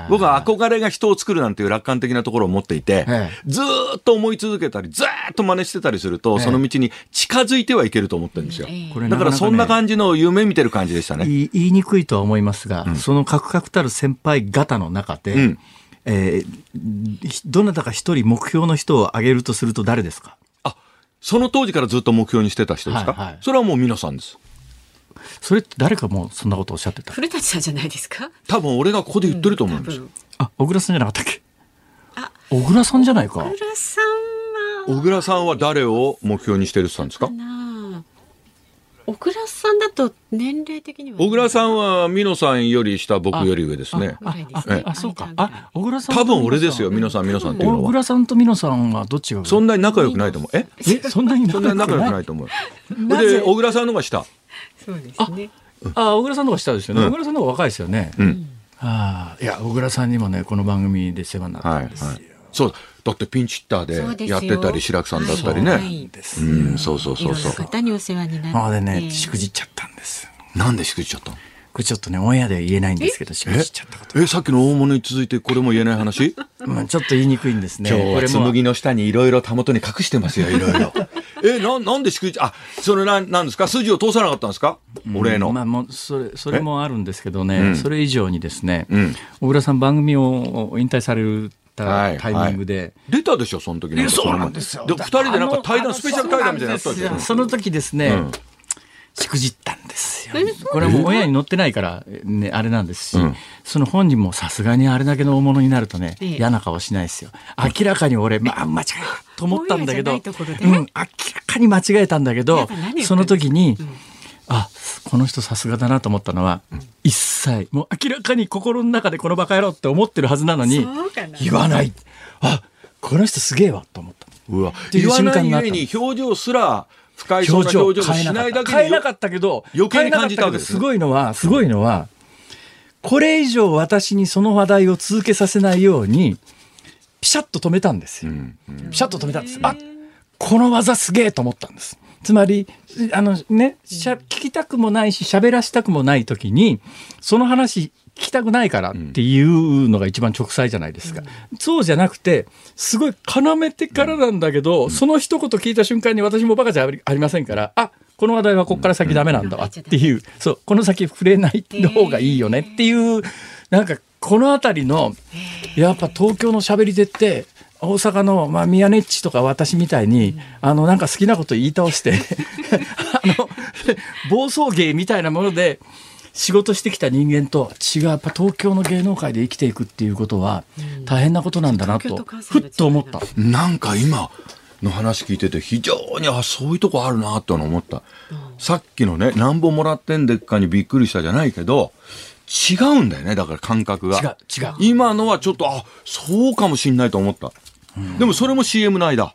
僕は憧れが人を作るなんていう楽観的なところを持っていて、ずっと思い続けたり、ずっと真似してたりすると、その道に近づいてはいけると思ってるんですよ。だからそんな感じの夢見てる感じでしたね。言いにくいとは思いますが、うん、そのカクカクたる先輩方の中で、うん、えー、どなたか一人目標の人を挙げるとすると誰ですか？あその当時からずっと目標にしてた人ですか、はいはい、それはもう皆さんです。それって誰かもそんなことおっしゃってた？古舘さんじゃないですか？多分俺がここで言ってると思うんです。よ。うん、あ小倉さんじゃなかったっけ？あ。小倉さんじゃないか。小倉さんは。小倉さんは誰を目標にしてるって言ったんですか？小倉さんだと年齢的には？小倉さんは美濃さんより下僕より上ですね。ああそうか。あ小倉さん多分俺ですよ美濃さん美濃さんっていうのは。小倉さんと美濃さんはどっちがそんなに仲良くないと思う。え？え？そんなに仲良くない？と思う。で小倉さんのが下。そうですね。あ小倉さんのが下ですよね。小倉さんのが若いですよね。うん。ああいや小倉さんにもねこの番組で世話になったんですよ。そうだってピンチヒッターでやってたり白くさんだったりね、はい、うんそうそうそうそう。方にお世話になって。あでねしくじっちゃったんです。なんでしくじっちゃったの？これちょっとねオンエアで言えないんですけどしくじっちゃったことえさっきの大物に続いてこれも言えない話？まあちょっと言いにくいんですね。今日は紬の下にいろいろたもとに隠してますよいろいろえななんでしくじあそれななんですか？筋を通さなかったんですか、うん、俺の。まあもうそれそれもあるんですけどね、それ以上にですね、うん、小倉さん番組を引退されるたタイミングで、はいはい、出たでしょその時にそうなんですよ。で二人でなんか対談スペシャル対談みたいなやつたその時ですね、うん。しくじったんですよ。これはもう親に乗ってないから、ね、あれなんですし、うん、その本人もさすがにあれだけの大物になるとね、ええ、嫌な顔しないですよ。明らかに俺、まあ間違えたと思ったんだけど、うん、明らかに間違えたんだけど、その時に、うん、あ、この人さすがだなと思ったのは、一切もう明らかに心の中でこのバカ野郎って思ってるはずなのに言わない。あこの人すげえわと思った。うわ。言わないゆえに表情すら不快そうな表情しないだけ変えなかったけど余計に感じたわけです、ね、すごいのはすごいのは、これ以上私にその話題を続けさせないようにピシャッと止めたんですよ、うんうん、ピシャッと止めたんです。あこの技すげえと思ったんですつまり、あのね、しゃ聞きたくもないし、喋らしたくもない時に、その話聞きたくないからっていうのが一番直裁じゃないですか。うん、そうじゃなくて、すごい絡めてからなんだけど、うん、その一言聞いた瞬間に私もバカじゃありませんから、あこの話題はここから先ダメなんだわっていう、そう、この先触れない方がいいよねっていう、なんかこの辺りの、やっぱ東京の喋り手って、大阪の、まあ、宮根っちとか私みたいに、あの、なんか好きなこと言い倒して あの、暴走芸みたいなもので、仕事してきた人間と違う、やっぱ東京の芸能界で生きていくっていうことは、大変なことなんだなと、ふっと思った。なんか今、の話聞いてて非常にあそういうとこあるなって思った、うん、さっきのねなんぼもらってんでっかにびっくりしたじゃないけど違うんだよねだから感覚が。違う違う。今のはちょっとあそうかもしんないと思ったでもそれも CM の間。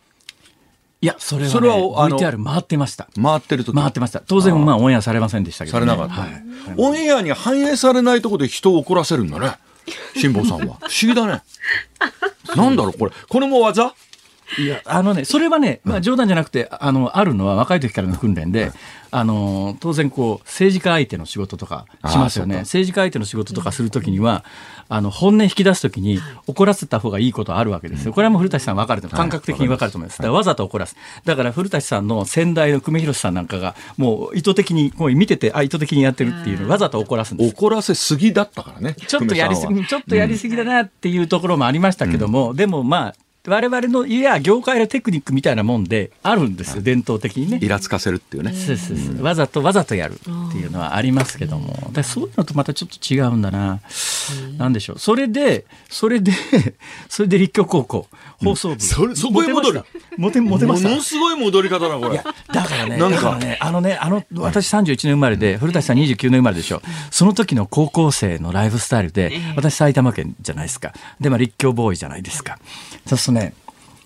いや、それは、ね、それは VTR 回ってました。回ってる時回ってました。当然、まあ、オンエアされませんでしたけど、ね、されなかった、はい。オンエアに反映されないところで人を怒らせるんだね。辛坊さんは。不思議だね。なんだろう、これ。これも技？いや、あのね、それはね、まあ冗談じゃなくて、あの、あるのは若い時からの訓練で、あの当然こう政治家相手の仕事とかしますよね。政治家相手の仕事とかするときにはあの本音引き出すときに怒らせた方がいいことあるわけですよ。これはもう古舘さん分かると感覚的に分かると思います。だからわざと怒らす。だから古舘さんの先代の久米宏さんなんかがもう意図的にもう見ててあ意図的にやってるっていうのわざと怒らすんです怒らせすぎだったからねちょっとやりすぎちょっとやりすぎだなっていうところもありましたけども、うん、でもまあ我々のいや業界のテクニックみたいなもんであるんですよ、伝統的にね。イラつかせるっていうね。そうそうそう、わざとわざとやるっていうのはありますけども、でそういうのとまたちょっと違うんだな。なんでしょう。それで、それで、それで立教高校、放送部。それ、そこへ戻る。モテ、モテました。ものすごい戻り方だ、これ。だからね、なんかね、あのね、あの、私31年生まれで、古舘さん29年生まれでしょ。その時の高校生のライフスタイルで、私埼玉県じゃないですか。で、まあ立教ボーイじゃないですか。そね、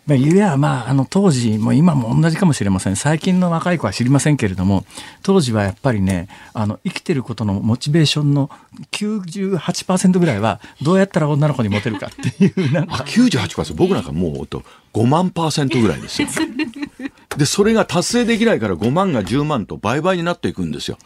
まあ、ゆえはまあ、あの当時も今も同じかもしれません。最近の若い子は知りませんけれども、当時はやっぱりね、あの、生きてることのモチベーションの98%ぐらいは、どうやったら女の子にモテるかっていう、なんか。98%? 僕なんかもうと、5万パーセントぐらいですよ。で、それが達成できないから5万が10万と倍々になっていくんですよ。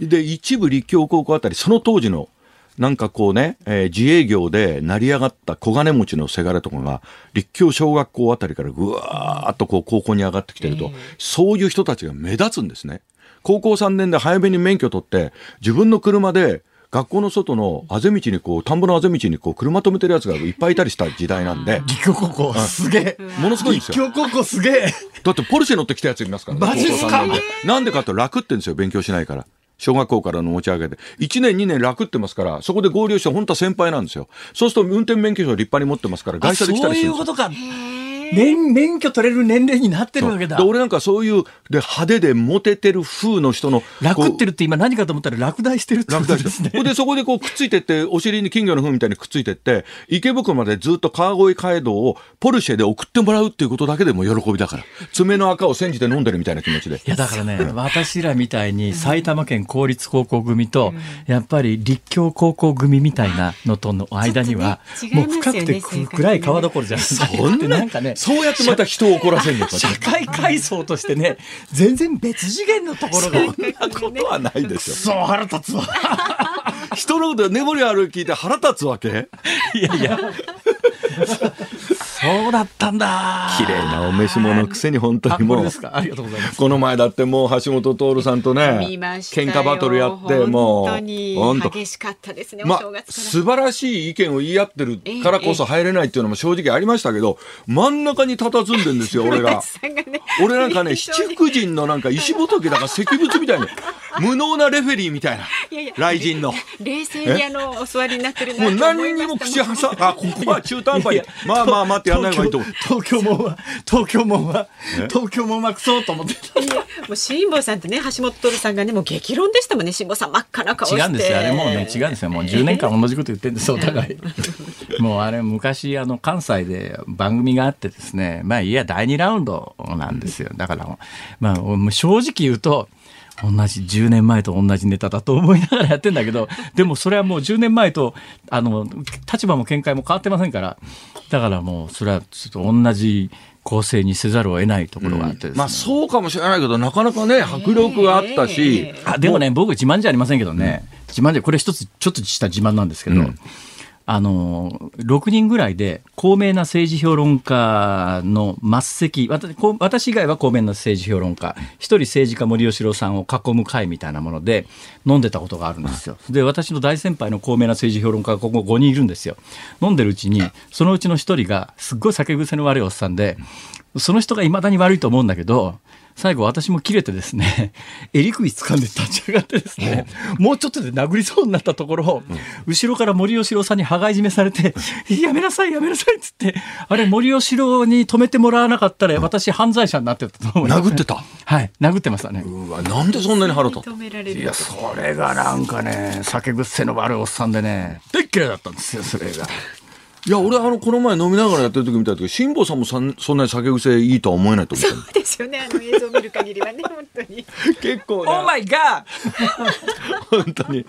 で、一部立教高校あたり、その当時のなんかこうね、えー、自営業で成り上がった小金持ちのせがれとかが、立教小学校あたりからぐわーっとこう高校に上がってきてると、えー、そういう人たちが目立つんですね。高校3年で早めに免許取って、自分の車で学校の外のあぜ道にこう、田んぼのあぜ道にこう、車止めてるやつがいっぱいいたりした時代なんで。立教高校、すげえ。ものすごいんですよ。立教高校すげえ。だってポルシェ乗ってきたやついますからね。マジっすかなんでかって楽ってんですよ、勉強しないから。小学校からの持ち上げて。1年2年楽ってますから、そこで合流して本当は先輩なんですよ。そうすると運転免許証立派に持ってますから、外車で来たりするんですよ。そういうことか。免免許取れる年齢になってるわけだ。俺なんかそういうで派手でモテてる風の人の。楽ってるって今何かと思ったら落第してるってことですね。で、そこでこうくっついてって、お尻に金魚の風みたいにくっついてって、池袋までずっと川越街道をポルシェで送ってもらうっていうことだけでも喜びだから。爪の赤を煎じて飲んでるみたいな気持ちで。いや、だからね、私らみたいに埼玉県公立高校組と、やっぱり立教高校組みたいなのとの間には、もう深くて暗い川どころじゃないですか。そんな、そうやってまた人を怒らせるのか。社会階層としてね全然別次元のところが。そんなことはないでしょ。そう腹立つわ。人のこと眠りある聞いて腹立つわけ？いやいやそうだったんだ。綺麗なお召し物のくせに本当にもう。この前だってもう橋本徹さんとね、喧嘩バトルやって、もう、本当激しかったですね、まあ、素晴らしい意見を言い合ってるからこそ入れないっていうのも正直ありましたけど、真ん中に佇んでんですよ、俺が。俺なんかね、七福神のなんか石仏だから石仏みたいな。無能なレフェリーみたいな。いやいや雷神の。冷静にあの、お座りになってるもう何にも口挟あ、ここは中途半端に。まあまあ待ってやんない方がいいと思う。東京門は、東京門は、東京門はクソと思ってた。いや、もう辛坊さんとね、橋本徹さんがね、もう激論でしたもんね、辛坊さん真っ赤な顔して。違うんですよ。あれもうね、違うんですよ。もう10年間同じこと言ってるんですよ、お互い。もうあれ、昔、あの、関西で番組があってですね、まあ、いや、第2ラウンドなんですよ。だから、まあ、正直言うと、同じ10年前と同じネタだと思いながらやってんだけど でもそれはもう10年前とあの立場も見解も変わってませんからだからもうそれはちょっと同じ構成にせざるを得ないところがあって、ね。うん、まあそうかもしれないけどなかなかね迫力があったし、えー、あでもね僕自慢じゃありませんけどね、うん、自慢でこれ一つちょっとした自慢なんですけど、うんあの、6人ぐらいで高名な政治評論家の末席、私私以外は高名な政治評論家、一人政治家森喜朗さんを囲む会みたいなもので飲んでたことがあるんですよ。で、私の大先輩の高名な政治評論家がここ5人いるんですよ。飲んでるうちに、そのうちの一人がすっごい酒癖の悪いおっさんで、その人が未だに悪いと思うんだけど、最後私も切れてですね、襟首掴んで立ち上がってですね、もうちょっとで殴りそうになったところ、後ろから森喜朗さんに羽交い締めされて、やめなさい、やめなさいっつって、あれ森喜朗に止めてもらわなかったら、私犯罪者になってたと思います。殴ってた？はい、殴ってましたね。うわ、なんでそんなに腹立いや、それがなんかね、酒癖の悪いおっさんでね、でっ嫌いだったんですよ、それが。いや、俺、あの、この前飲みながらやってる時見た時、辛坊さんもそんそんなに酒癖いいとは思えないと思ったそうですよね、あの映像を見る限りはね、本当に。結構、ね。オーマイガー本当に。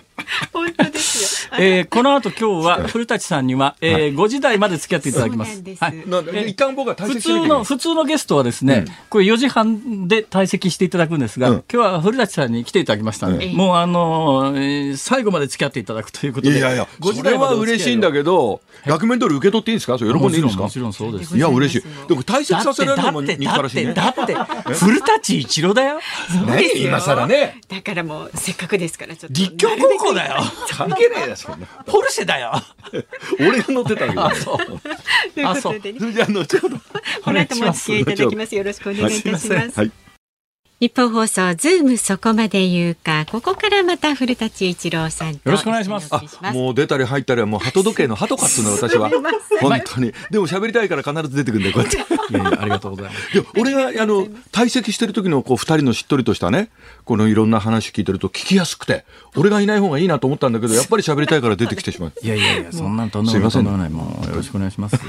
本当ですよ。えー、この後今日は古舘さんには、えー、5時台まで付き合っていただきます。はい。一旦僕は普通の、普通のゲストはですね、うん、これ4時半で退席していただくんですが、うん、今日は古舘さんに来ていただきましたので、うん、もうあのー、最後まで付き合っていただくということで。いやいや、それは嬉しいんだけど、額面通り受け取っていいんですか？それ喜んでいいんですか？もちろんそうです。いや、嬉しい。でも退席させられるのも日からしいね。だって、古舘一郎だよ。ね今更ね。だからもう、せっかくですから、ちょっと。立教高校だよ。関係ない。ポルシェだよ。俺が乗ってたけど。あ、そう。ということでね。じゃあ、後ほど。この後もお付き合いいただきます。よろしくお願いいたします。はい。日本放送ズームそこまで言うかここからまた古舘一郎さんよろしくお願いします。もう出たり入ったりはもう鳩時計の鳩かっつうの 私は。本当に。でも喋りたいから必ず出てくるんでこうやって。いやいやありがとうございます。で俺があの退席してる時のこう二人のしっとりとしたねこのいろんな話聞いてると聞きやすくて俺がいない方がいいなと思ったんだけど やっぱり喋りたいから出てきてしまう。いやいやいやそんなんとんでもない。もうよろしくお願いします、は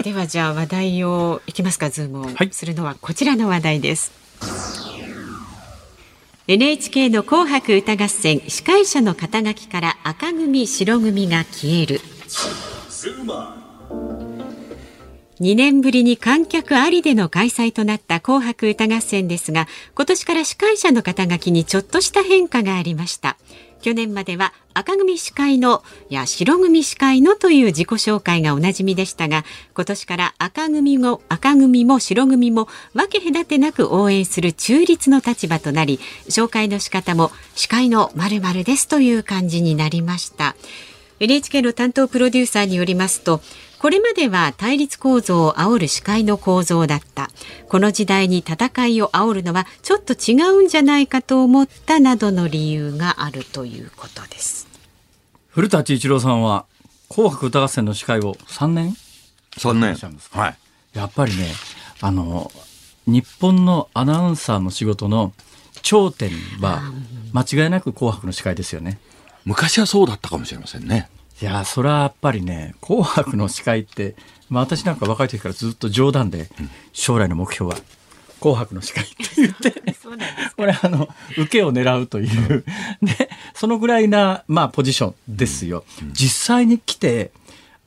い、ではじゃあ話題をいきますかズームを。するのはこちらの話題です、はい NHK の紅白歌合戦司会者の肩書きから赤組白組が消える。2年ぶりに観客ありでの開催となった紅白歌合戦ですが今年から司会者の肩書きにちょっとした変化がありました。去年までは赤組司会のや白組司会のという自己紹介がおなじみでしたが今年から赤組も赤組も白組も分け隔てなく応援する中立の立場となり紹介の仕方も司会の〇〇ですという感じになりました。NHK の担当プロデューサーによりますとこれまでは対立構造を煽る司会の構造だった。この時代に戦いを煽るのはちょっと違うんじゃないかと思ったなどの理由があるということです。古舘一郎さんは紅白歌合戦の司会を3年？3年。はい。やっぱりねあの日本のアナウンサーの仕事の頂点は間違いなく紅白の司会ですよね。昔はそうだったかもしれませんねいやそれはやっぱりね「紅白」の司会って、まあ、私なんか若い時からずっと冗談で、将来の目標は「紅白」の司会って言ってこれあの受けを狙うという。でそのぐらいな、まあ、ポジションですよ。実際に来て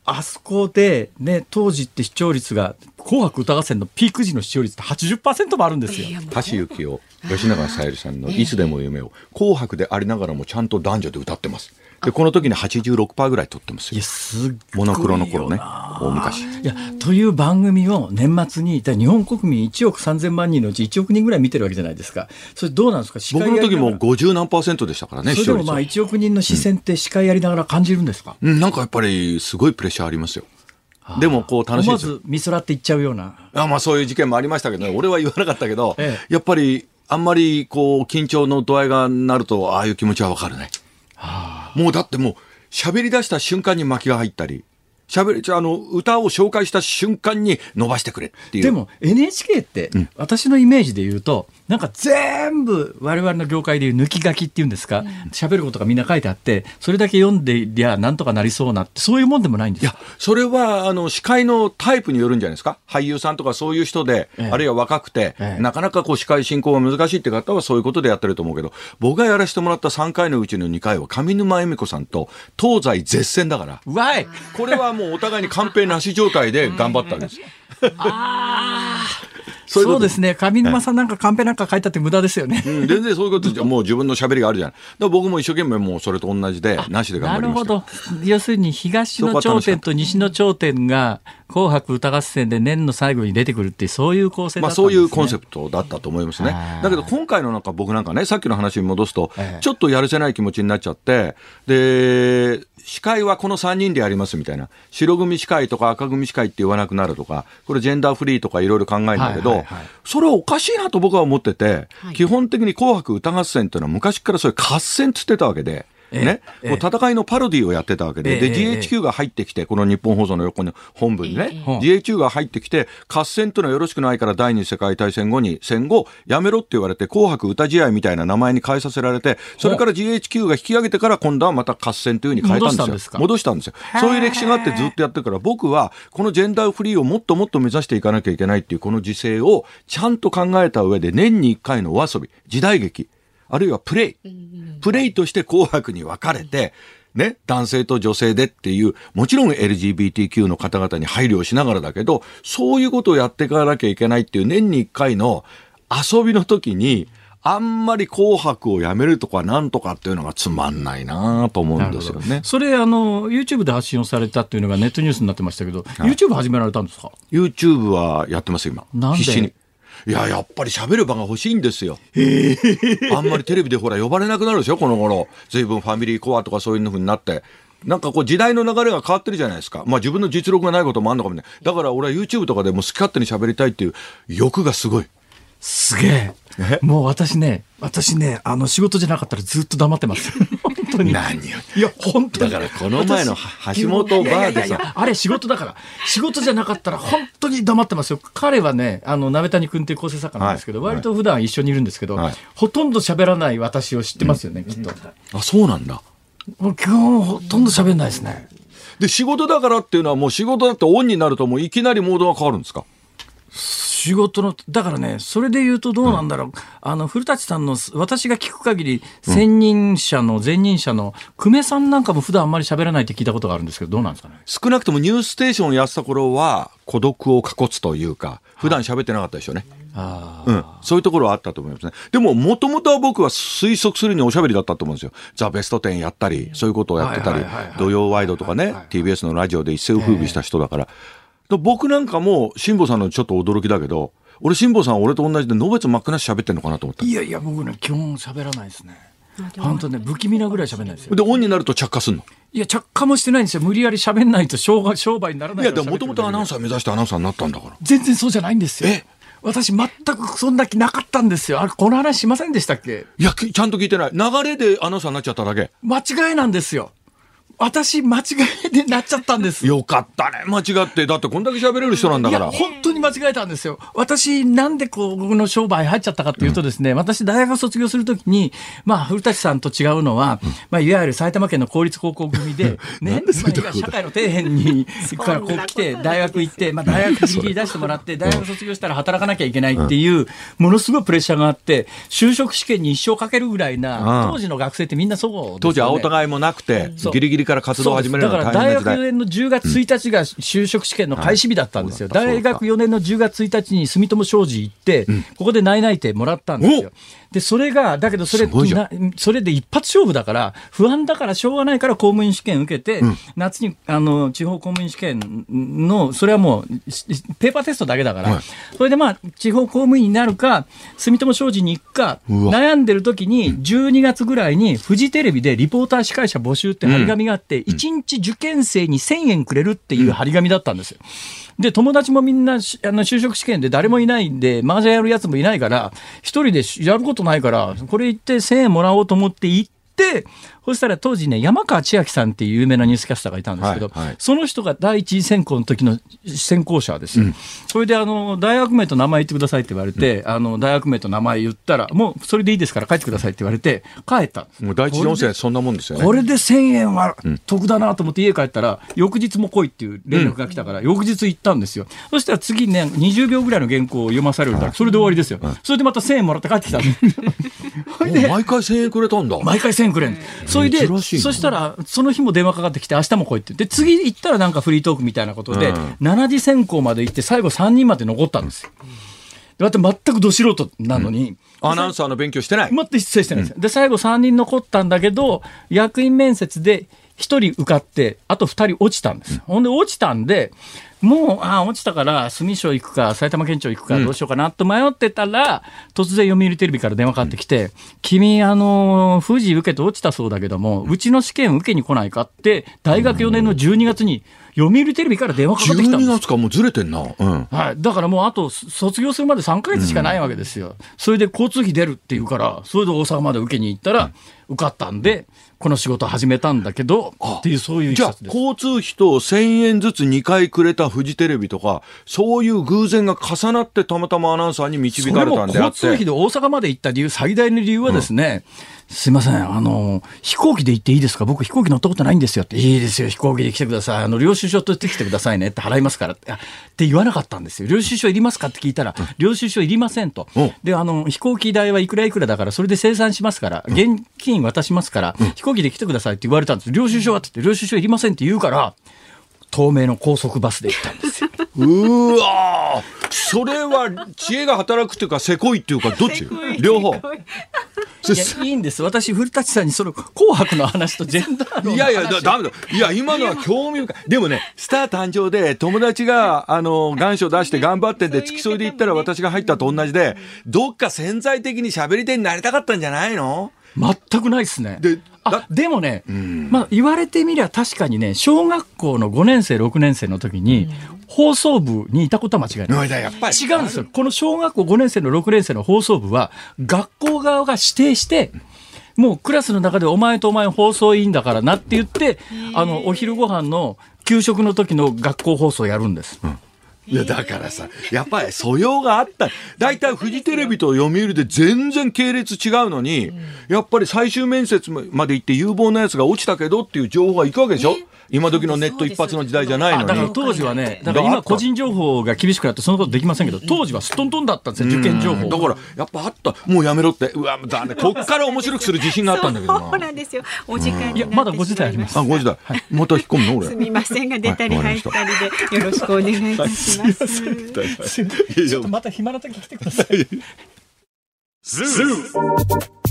あそこで、ね、当時って視聴率が「紅白歌合戦」のピーク時の視聴率って80%もあるんですよ。橋幸夫吉永小百合さんの「いつでも夢を」紅白でありながらもちゃんと男女で歌ってます。でこの時に86%ぐらい取ってますよ。すモノクロの頃ね大昔。いやという番組を年末に日本国民1億3000万人のうち1億人ぐらい見てるわけじゃないですか。それどうなんですか？僕の時も50何パーセントでしたからね。それでもまあ1億人の視線って司会やりながら感じるんですか、うん、なんかやっぱりすごいプレッシャーありますよ。でもこう楽しいですよ。まず見そらっていっちゃうような。あまあそういう事件もありましたけど、ね、俺は言わなかったけど、ええ、やっぱりあんまりこう緊張の度合いがなるとああいう気持ちはわかるね。もうだってもう喋り出した瞬間に巻きが入ったり、喋り、あの、歌を紹介した瞬間に伸ばしてくれっていう。でも NHK って、私のイメージで言うと、なんか全部我々の業界でいう抜き書きっていうんですか？喋、うん、ることがみんな書いてあってそれだけ読んでりゃなんとかなりそうなってそういうもんでもないんです。いやそれはあの司会のタイプによるんじゃないですか？俳優さんとかそういう人で、ええ、あるいは若くて、え、なかなかこう司会進行が難しいって方はそういうことでやってると思うけど僕がやらせてもらった3回のうちの2回は上沼恵美子さんと東西絶戦だから。わいこれはもうお互いに完璧なし状態で頑張ったんです。ああそうですね。上沼さんなんかカンペなんか書いたって無駄ですよね。うん、全然そういうことじゃ、もう自分の喋りがあるじゃない。だから僕も一生懸命もうそれと同じで、なしで頑張りました。なるほど。要するに東の頂点と西の頂点が、紅白歌合戦で年の最後に出てくるっていう、そういう構成だったんですね。まあそういうコンセプトだったと思いますね。だけど今回のなんか僕なんかね、さっきの話に戻すと、ちょっとやるせない気持ちになっちゃって、で、司会はこの3人でやりますみたいな、白組司会とか赤組司会って言わなくなるとか、これジェンダーフリーとかいろいろ考えるんだけど、それはおかしいなと僕は思ってて、はい、基本的に紅白歌合戦っていうのは昔からそういう合戦っつってたわけで、ね、えー、戦いのパロディをやってたわけで、えー、で、GHQ が入ってきて、この日本放送の横の本部にね、えー、GHQ が入ってきて、合戦というのはよろしくないから第二次世界大戦後に、戦後、やめろって言われて、紅白歌試合みたいな名前に変えさせられて、それから GHQ が引き上げてから今度はまた合戦というふうに変えたんですよ。戻したんですよ。そういう歴史があってずっとやってるから、僕はこのジェンダーフリーをもっともっと目指していかなきゃいけないっていうこの時勢をちゃんと考えた上で、年に1回のお遊び、時代劇、あるいはプレイ。プレイとして紅白に分かれて、ね、男性と女性でっていう、もちろん LGBTQ の方々に配慮しながらだけど、そういうことをやっていかなきゃいけないっていう年に一回の遊びの時に、あんまり紅白をやめるとかなんとかっていうのがつまんないなと思うんですよね。それあの YouTube で発信をされたっていうのがネットニュースになってましたけど、はい、YouTube 始められたんですか ?YouTube はやってます今。必死に。いや、やっぱり喋る場が欲しいんですよ。あんまりテレビでほら呼ばれなくなるでしょ、この頃。随分ファミリーコアとかそういうふうになって。なんかこう時代の流れが変わってるじゃないですか。まあ自分の実力がないこともあるのかもね。だから俺は YouTube とかでも好き勝手に喋りたいっていう欲がすごい。すげえ？もう私ね、私ね、あの仕事じゃなかったらずっと黙ってます。本当に。何よ。いや、本当に。だからこの前の橋本バーでさ。あれ仕事だから。仕事じゃなかったら本当に黙ってますよ。彼はね、あの、鍋谷君っていう構成作家なんですけど、はい、割と普段一緒にいるんですけど、はい、ほとんど喋らない私を知ってますよね、うん、きっと。あ、そうなんだ。もう今日ほとんど喋んないですね。で、仕事だからっていうのはもう仕事だってオンになるともういきなりモードが変わるんですか仕事の、だからね、それで言うとどうなんだろう。うん、あの、古舘さんの、私が聞く限り、専任者の、前任者の、久米さんなんかも普段あんまり喋らないって聞いたことがあるんですけど、どうなんですかね？少なくともニューステーションをやってた頃は、孤独をかこつというか、普段喋ってなかったでしょうね。はい、うん、そういうところはあったと思いますね。でも、もともとは僕は推測するにおしゃべりだったと思うんですよ。ザ・ベスト10やったり、そういうことをやってたり、土曜ワイドとかね、TBS のラジオで一世を風靡した人だから、僕なんかも辛坊さんのちょっと驚きだけど俺辛坊さん俺と同じでのべつ真っ赤なし喋ってんのかなと思った。いやいや僕ね基本喋らないですね。本当ね不気味なぐらい喋んないですよ。でオンになると着火すんの？いや着火もしてないんですよ。無理やり喋んないと商商売にならないいやでももともとアナウンサー目指してアナウンサーになったんだから。全然そうじゃないんですよ。え？私全くそんな気なかったんですよ。あれ、この話しませんでしたっけ？いや、ちゃんと聞いてない。流れでアナウンサーになっちゃっただけ。間違いなんですよ。私、間違いでなっちゃったんです。よかったね、間違って。だってこんだけ喋れる人なんだから。本当に間違えたんですよ。私、なんでこう、僕の商売入っちゃったかっていうとですね、うん、私、大学卒業するときに、まあ、古舘さんと違うのは、うん、まあ、いわゆる埼玉県の公立高校組で、ね、社会の底辺に、からこう来て、大学行って、まあ、大学ギリ出してもらって、大学卒業したら働かなきゃいけないっていう、ものすごいプレッシャーがあって、就職試験に一生かけるぐらいな、当時の学生ってみんなそう、ね、当時、青互いもなくて、ギリギリから活動を始めるだから大学4年の10月1日が就職試験の開始日だったんですよ、うん、大学4年の10月1日に住友商事行って、うん、ここで内々定もらったんですよ。で、それが、だけどそれ、それで一発勝負だから、不安だからしょうがないから公務員試験受けて、うん、夏に、あの、地方公務員試験の、それはもう、ペーパーテストだけだから、はい、それでまあ、地方公務員になるか、住友商事に行くか、悩んでる時に、12月ぐらいに、フジテレビでリポーター司会者募集って張り紙があって、うん、1日受験生に1000円くれるっていう張り紙だったんですよ。で、友達もみんな、あの、就職試験で誰もいないんで、麻雀やるやつもいないから、一人でやることないから、これ行って1000円もらおうと思って行って、そしたら当時ね、山川千秋さんっていう有名なニュースキャスターがいたんですけど、はいはい、その人が第一次選考の時の選考者ですよ。うん、それであの、大学名と名前言ってくださいって言われて、うん、あの、大学名と名前言ったら、もうそれでいいですから帰ってくださいって言われて、帰ったもう第一次温泉そんなもんですよね。これで1000円は得だなと思って家帰ったら、翌日も来いっていう連絡が来たから、翌日行ったんですよ。そしたら次ね、20秒ぐらいの原稿を読まされるから、それで終わりですよ。それでまた1000円もらって帰ってきたんです。毎回1000円くれたんだ。毎回1000円くれん。それで、そしたら、その日も電話かかってきて、明日も来いって。で、次行ったらなんかフリートークみたいなことで、うん、7次選考まで行って、最後3人まで残ったんですよ。だって全くど素人なのに、うん、アナウンサーの勉強してない。全く失礼してないです、うん、で最後3人残ったんだけど役員面接で1人受かってあと2人落ちたんです、うん、ほんで落ちたんでもう、ああ、落ちたから、住所行くか、埼玉県庁行くか、どうしようかなと迷ってたら、うん、突然読売テレビから電話かかってきて、うん、君、あの、富士受けて落ちたそうだけども、うちの試験受けに来ないか？って、大学4年の12月に、読売テレビから電話かかってきたんです。12月か、もうずれてんな。うん。はい。だからもう、あと、卒業するまで3か月しかないわけですよ。それで交通費出るっていうから、それで大阪まで受けに行ったら、受かったんで、この仕事始めたんだけど、っていう、そういうじゃあ、交通費と1000円ずつ2回くれたフジテレビとか、そういう偶然が重なってたまたまアナウンサーに導かれたんであって。交通費で大阪まで行った理由、最大の理由はですね、うんすいません、あの、飛行機で行っていいですか？僕飛行機乗ったことないんですよって。いいですよ、飛行機で来てください。あの、領収書取ってきてくださいねって払いますからって。って言わなかったんですよ。領収書いりますかって聞いたら、領収書いりませんと。で、あの、飛行機代はいくらいくらだから、それで生産しますから、現金渡しますから、飛行機で来てくださいって言われたんです。領収書はって言って、領収書いりませんって言うから、透明の高速バスで行ったんですよ。うわそれは知恵が働くというかせこいっていうかどっち？両方。い。やいいんです。私古舘さんにその「紅白」の話とジェンダーいやいやだめだ。いや今のは興味深い。でもねスター誕生で友達があの願書出して頑張ってで付き添いで行ったら私が入ったと同じでどっか潜在的に喋り手になりたかったんじゃないの？全くないですね。であでもね、まあ、言われてみりゃ確かにね小学校の5年生6年生の時に、放送部にいたことは間違いない。やっぱり違うんですよ。この小学校5年生の6年生の放送部は、学校側が指定して、もうクラスの中でお前とお前放送委員だからなって言って、あの、お昼ご飯の給食の時の学校放送やるんです。うんいや、だからさ、やっぱり素養があった。大体フジテレビと読売で全然系列違うのに、やっぱり最終面接まで行って有望なやつが落ちたけどっていう情報がいくわけでしょ、今時のネット一発の時代じゃないのに。だから当時はね、だから今個人情報が厳しくなってそのことできませんけど、当時はすっとんとんだったんですよ、受験情報。だから、やっぱあった。もうやめろって。うわ、だね。こっから面白くする自信があったんだけどそうなんですよ。お時間いや、まだ5時台あります。あ、5時台。また引っ込むの俺。すみませんが、出たり入ったりでよろしくお願いいたします。ちょっとまた暇な時来てください。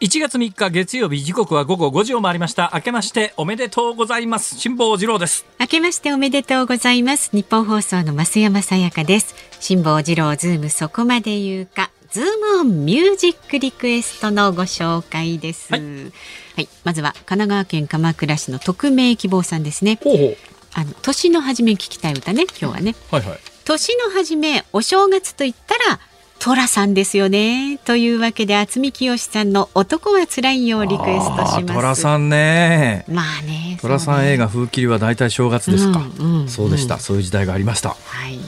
1月3日月曜日時刻は午後5時を回りました。明けましておめでとうございます。辛坊治郎です。明けましておめでとうございます。ニッポン放送の増山さやかです。辛坊治郎ズームそこまで言うか。ズームオンミュージックリクエストのご紹介です、はい、はい、まずは神奈川県鎌倉市の匿名希望さんですね。ほうほう。あの年の初め聞きたい歌ね今日はね、はいはい。年の初めお正月と言ったら寅さんですよね。というわけで渥美清さんの男はつらいよをリクエストします。寅さんね。まあね寅さん映画風切りは大体正月ですか、うんうん、そうでした、そういう時代がありました。はい。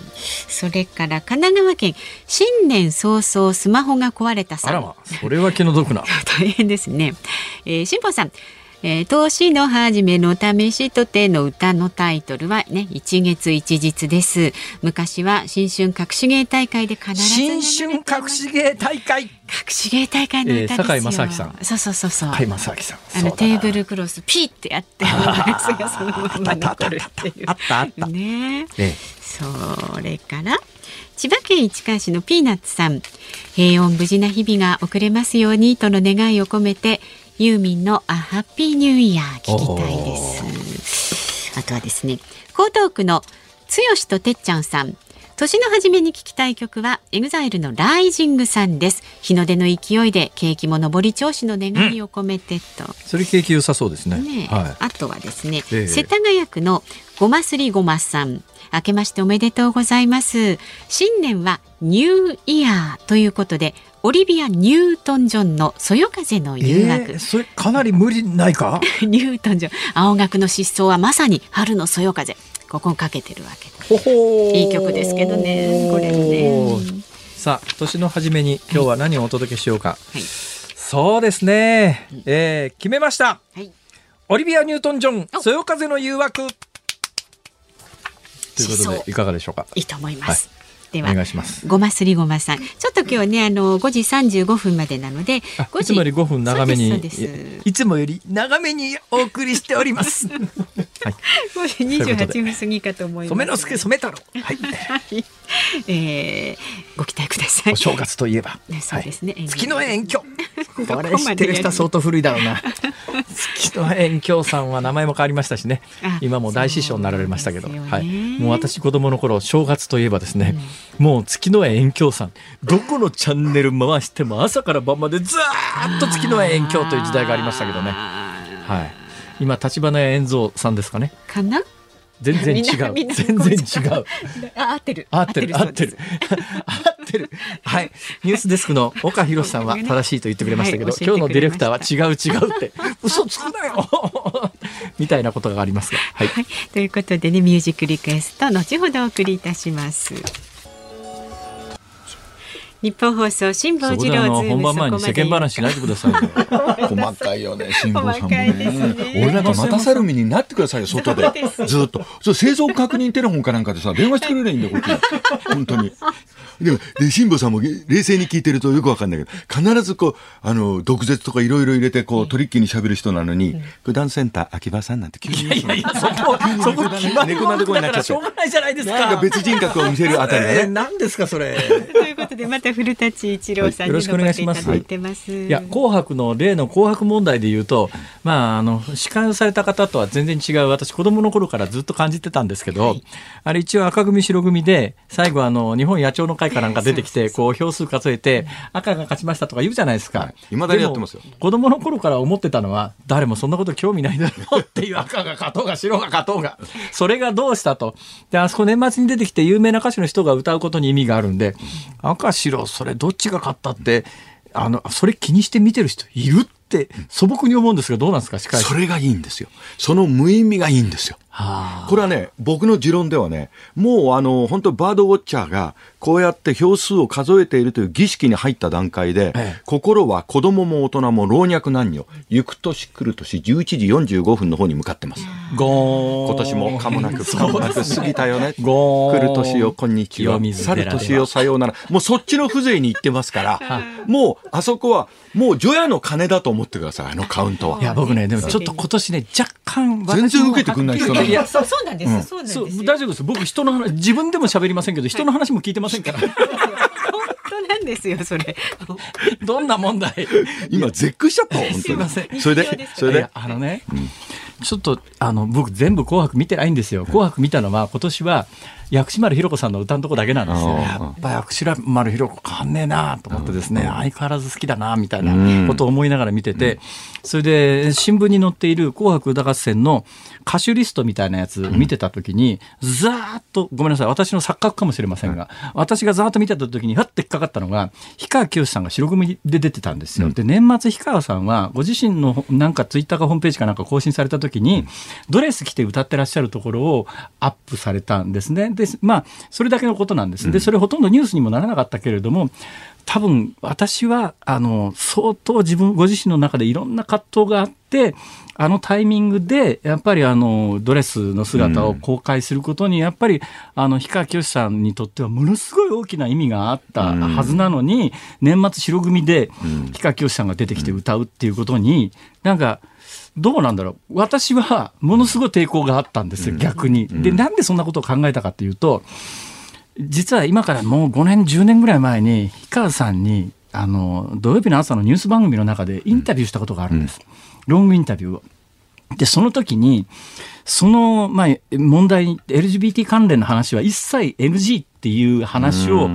それから神奈川県新年早々スマホが壊れたさあらま。それは気の毒な。大変ですね、えー、辛坊さんえー、年の初めの試しとての歌のタイトルはね一月一日です。昔は新春隠し芸大会で必ず新春隠し芸大会。隠し芸大会の歌ですよ、えー、坂正明さん。そうそうそうそう。坂井正明さん。あのテーブルクロスピーってやってあのがそのまま残るっていう。あったあったね、ええ、それから千葉県市川市のピーナッツさん。平穏無事な日々が送れますようにとの願いを込めてユーミンのあハッピーニューイヤー聞きたいです。あとはですね江東区の剛とてっちゃんさん。年の初めに聞きたい曲はエグザイルの Rising Sun です。日の出の勢いで景気も上り調子の願いを込めてと、うん、それ景気良さそうですね、ねはい、あとはですね、えー、世田谷区のごますりごまさん。明けましておめでとうございます。新年はニューイヤーということでオリビア・ニュートン・ジョンのそよ風の誘惑、えー、それかなり無理ないか？ニュートン・ジョン。青学の疾走はまさに春のそよ風。ここかけてるわけ。いい曲ですけどね。これね。さあ年の初めに今日は何をお届けしようか、はい、そうですね、えー、決めました、はい、オリビア・ニュートン・ジョンそよ風の誘惑。ということでいかがでしょうか？いいと思います、はいではお願いします。ごますりごまさん。ちょっと今日ねあの5時35分までなのでいつもより5分長めにいつもより長めにお送りしております。はい。5時28分過ぎかと思います。染之助染太郎。はい、えー、ご期待ください。お正月といえば、そうですね、月の遠鏡 これ知ってる人は相当古いだろうな月の遠鏡さんは名前も変わりましたしね。今も大師匠になられましたけど、はい、もう私子供の頃正月といえばですね、もう月の遠鏡さんどこのチャンネル回しても朝から晩までずっと月の遠鏡という時代がありましたけどねはい今橘家円蔵さんですかねかな？全然違う。全然違う。合ってる。合ってる。合ってる。合ってる。はい。ニュースデスクの岡博さんは正しいと言ってくれましたけど、今日のディレクターは違う違うって、嘘つくなよみたいなことがありますが。はい。ということでね、ミュージックリクエスト、後ほどお送りいたします。ニッポン放送辛坊治郎ズーム本番前に世間話しないでくださいよ。細かいよね辛坊さんもね。俺らが待たさる身になってくださいよ外で。ずっと。そう製造確認テレフォンかなんかでさ電話してくれないんだよこっち本当にでも、で、辛坊さんも冷静に聞いてるとよくわかんないけど、必ずこう、あの、毒舌とかいろいろ入れて、こう、トリッキーに喋る人なのに、九段センター、秋葉さんなんて急に。いやいやいや、そこ、そこ、猫なで声になっちゃって。しょうがないじゃないですか。なんか別人格を見せるあたりがね。何ですか、それ。ということで、また古舘一郎さんに、よろしくお願いします。いや、紅白の例の紅白問題で言うと、まあ、あの、司会された方とは全然違う、私、子供の頃からずっと感じてたんですけど、あれ一応赤組白組で、最後あの、日本野鳥の会かなんか出てきて、こう票数数えて赤が勝ちましたとか言うじゃないですか。いまだにやってますよ。子供の頃から思ってたのは誰もそんなこと興味ないだろうっていう赤が勝とうが白が勝とうがそれがどうしたと。であそこ年末に出てきて有名な歌手の人が歌うことに意味があるんで赤白それどっちが勝ったってあのそれ気にして見てる人いるって素朴に思うんですがどうなんですかそれがいいんですよ。その無意味がいいんですよ。これはね、僕の持論ではね、もうあの、本当バードウォッチャーが、こうやって票数を数えているという儀式に入った段階で、ええ、心は子供も大人も老若男女、行く年来る年、11時45分の方に向かってます。ご今年もかもなく、かもなく過ぎたよね。来る年をこんにちは。去る年をさようなら。もうそっちの風情に行ってますから、もうあそこは、もう除夜の鐘だと思ってください、あのカウントは。いや、僕ね、でもちょっと今年ね、若干、全然受けてくんない人いや、そうそうなんです、うん、そうなんです大丈夫です。僕人の話 自分でも喋りませんけど人の話も聞いてませんから。本当なんですよそれ。どんな問題？今絶句しちゃったすいません。それでそれで？あのね、うん、ちょっとあの僕全部紅白見てないんですよ。紅白見たのは今年は薬師丸ひろ子さんの歌のとこだけなんですよ。やっぱ薬師丸ひろ子変わんねえなと思ってですね、相変わらず好きだなみたいなことを思いながら見てて、それで新聞に載っている紅白歌合戦の歌手リストみたいなやつ見てた時に、ざーっと、ごめんなさい、私の錯覚かもしれませんが、私がざーっと見てた時に、ふって引っかかったのが、氷川きよしさんが白組で出てたんですよ。で、年末氷川さんは、ご自身のなんかツイッターかホームページかなんか更新された時に、ドレス着て歌ってらっしゃるところをアップされたんですね。で、まあ、それだけのことなんです。で、それほとんどニュースにもならなかったけれども、多分私はあの相当自分ご自身の中でいろんな葛藤があってあのタイミングでやっぱりあのドレスの姿を公開することにやっぱりあの氷川きよしさんにとってはものすごい大きな意味があったはずなのに年末白組で氷川きよしさんが出てきて歌うっていうことになんかどうなんだろう私はものすごい抵抗があったんですよ、逆に。で、なんでそんなことを考えたかっていうと、実は今からもう5年、10年ぐらい前に、氷川さんに、あの、土曜日の朝のニュース番組の中でインタビューしたことがあるんです。ロングインタビューを。で、その時に、その、まあ、問題、LGBT 関連の話は一切 NG っていう話を、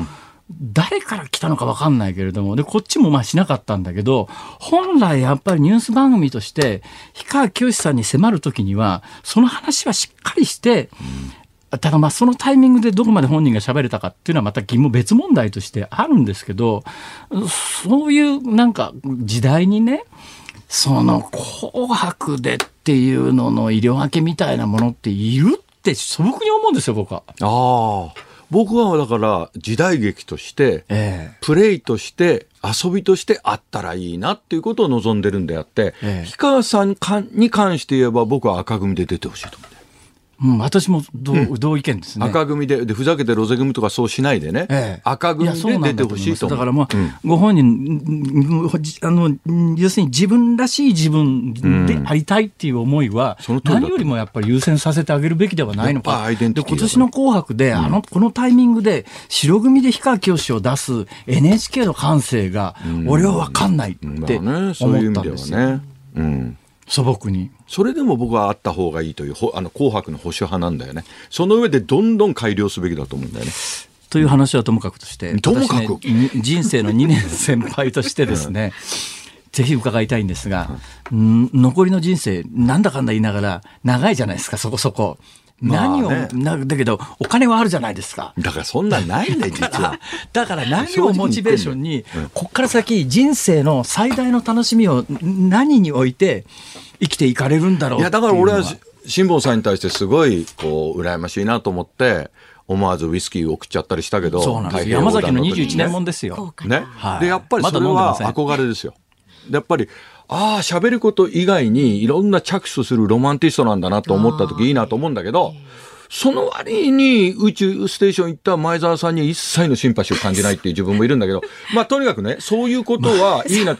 誰から来たのか分かんないけれども、で、こっちもまあしなかったんだけど、本来やっぱりニュース番組として、氷川きよしさんに迫るときには、その話はしっかりして、ただまあそのタイミングでどこまで本人が喋れたかっていうのはまた疑問別問題としてあるんですけど、そういうなんか時代にね、その紅白でっていうのの医療分けみたいなものっているって素朴に思うんですよ、僕は。ああ。僕はだから時代劇として、ええ、プレイとして遊びとしてあったらいいなっていうことを望んでるんであって、ええ、氷川さんに関して言えば僕は赤組で出てほしいと思う。うん、私も同,、うん、同意見ですね。赤組でで、ふざけてロゼ組とかそうしないでね、ええ、赤組で出てほしいとだからまあ、うん、ご本人、あの、要するに自分らしい自分でありたいっていう思いは、う。ん、何よりもやっぱり優先させてあげるべきではないのか。で、今年の紅白で、あの、このタイミングで、白組で氷川きよしを出す NHK の感性が、俺は分かんないって思ったんですよ。ね、うん素朴に。それでも僕はあった方がいいという、あの紅白の保守派なんだよね。その上でどんどん改良すべきだと思うんだよね。という話はともかくとして、ともかく、ね、人生の2年先輩としてですね、ぜひ伺いたいんですが、残りの人生、なんだかんだ言いながら、長いじゃないですか、そこそこ。何を、ね、なだけど、お金はあるじゃないですか。だからそんなんないんだよ、実は。だから何をモチベーションに、こっから先、人生の最大の楽しみを何において生きていかれるんだろういや、だから俺は、辛坊さんに対してすごい、こう、羨ましいなと思って、思わずウイスキーを送っちゃったりしたけど、そうなんです山崎の21年もんですよ。ね。で、やっぱりそれは憧れですよ。やっぱり、ああ、喋ること以外にいろんな着手するロマンティストなんだなと思った時いいなと思うんだけど、その割に宇宙ステーション行った前澤さんに一切のシンパシーを感じないっていう自分もいるんだけど、まあとにかくね、そういうことはいいな。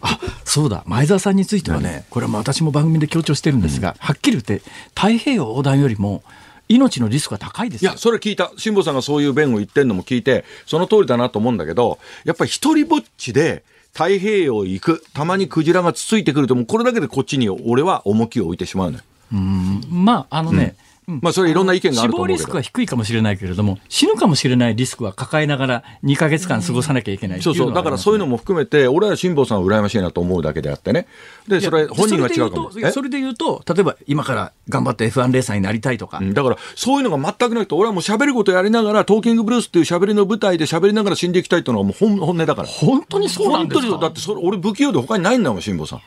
あ、そうだ、前澤さんについてはね、これは私も番組で強調してるんですが、はっきり言って太平洋横断よりも、命のリスクが高いです。いや、それ聞いた。辛坊さんがそういう弁を言ってんのも聞いて、その通りだなと思うんだけど、やっぱり一人ぼっちで、太平洋行く、たまにクジラがつついてくると、もうこれだけでこっちに俺は重きを置いてしまうのよ。うん、まあ、あのね、うんまあそれいろんな意見があると思う死亡リスクは低いかもしれないけれども、死ぬかもしれないリスクは抱えながら2か月間過ごさなきゃいけない、そうそう、だからそういうのも含めて、俺は辛坊さんは羨ましいなと思うだけであってね。で、それ本人は違うかも。それで言うと、例えば今から頑張って F1 レーサーになりたいとか。だからそういうのが全くないと、俺はもう喋ることやりながら、トーキングブルースっていう喋りの舞台で喋りながら死んでいきたいっていうのはもう本本音だから。本当にそうなんですか？本当にだってそれ、俺不器用で他にないんだもん、辛坊さん。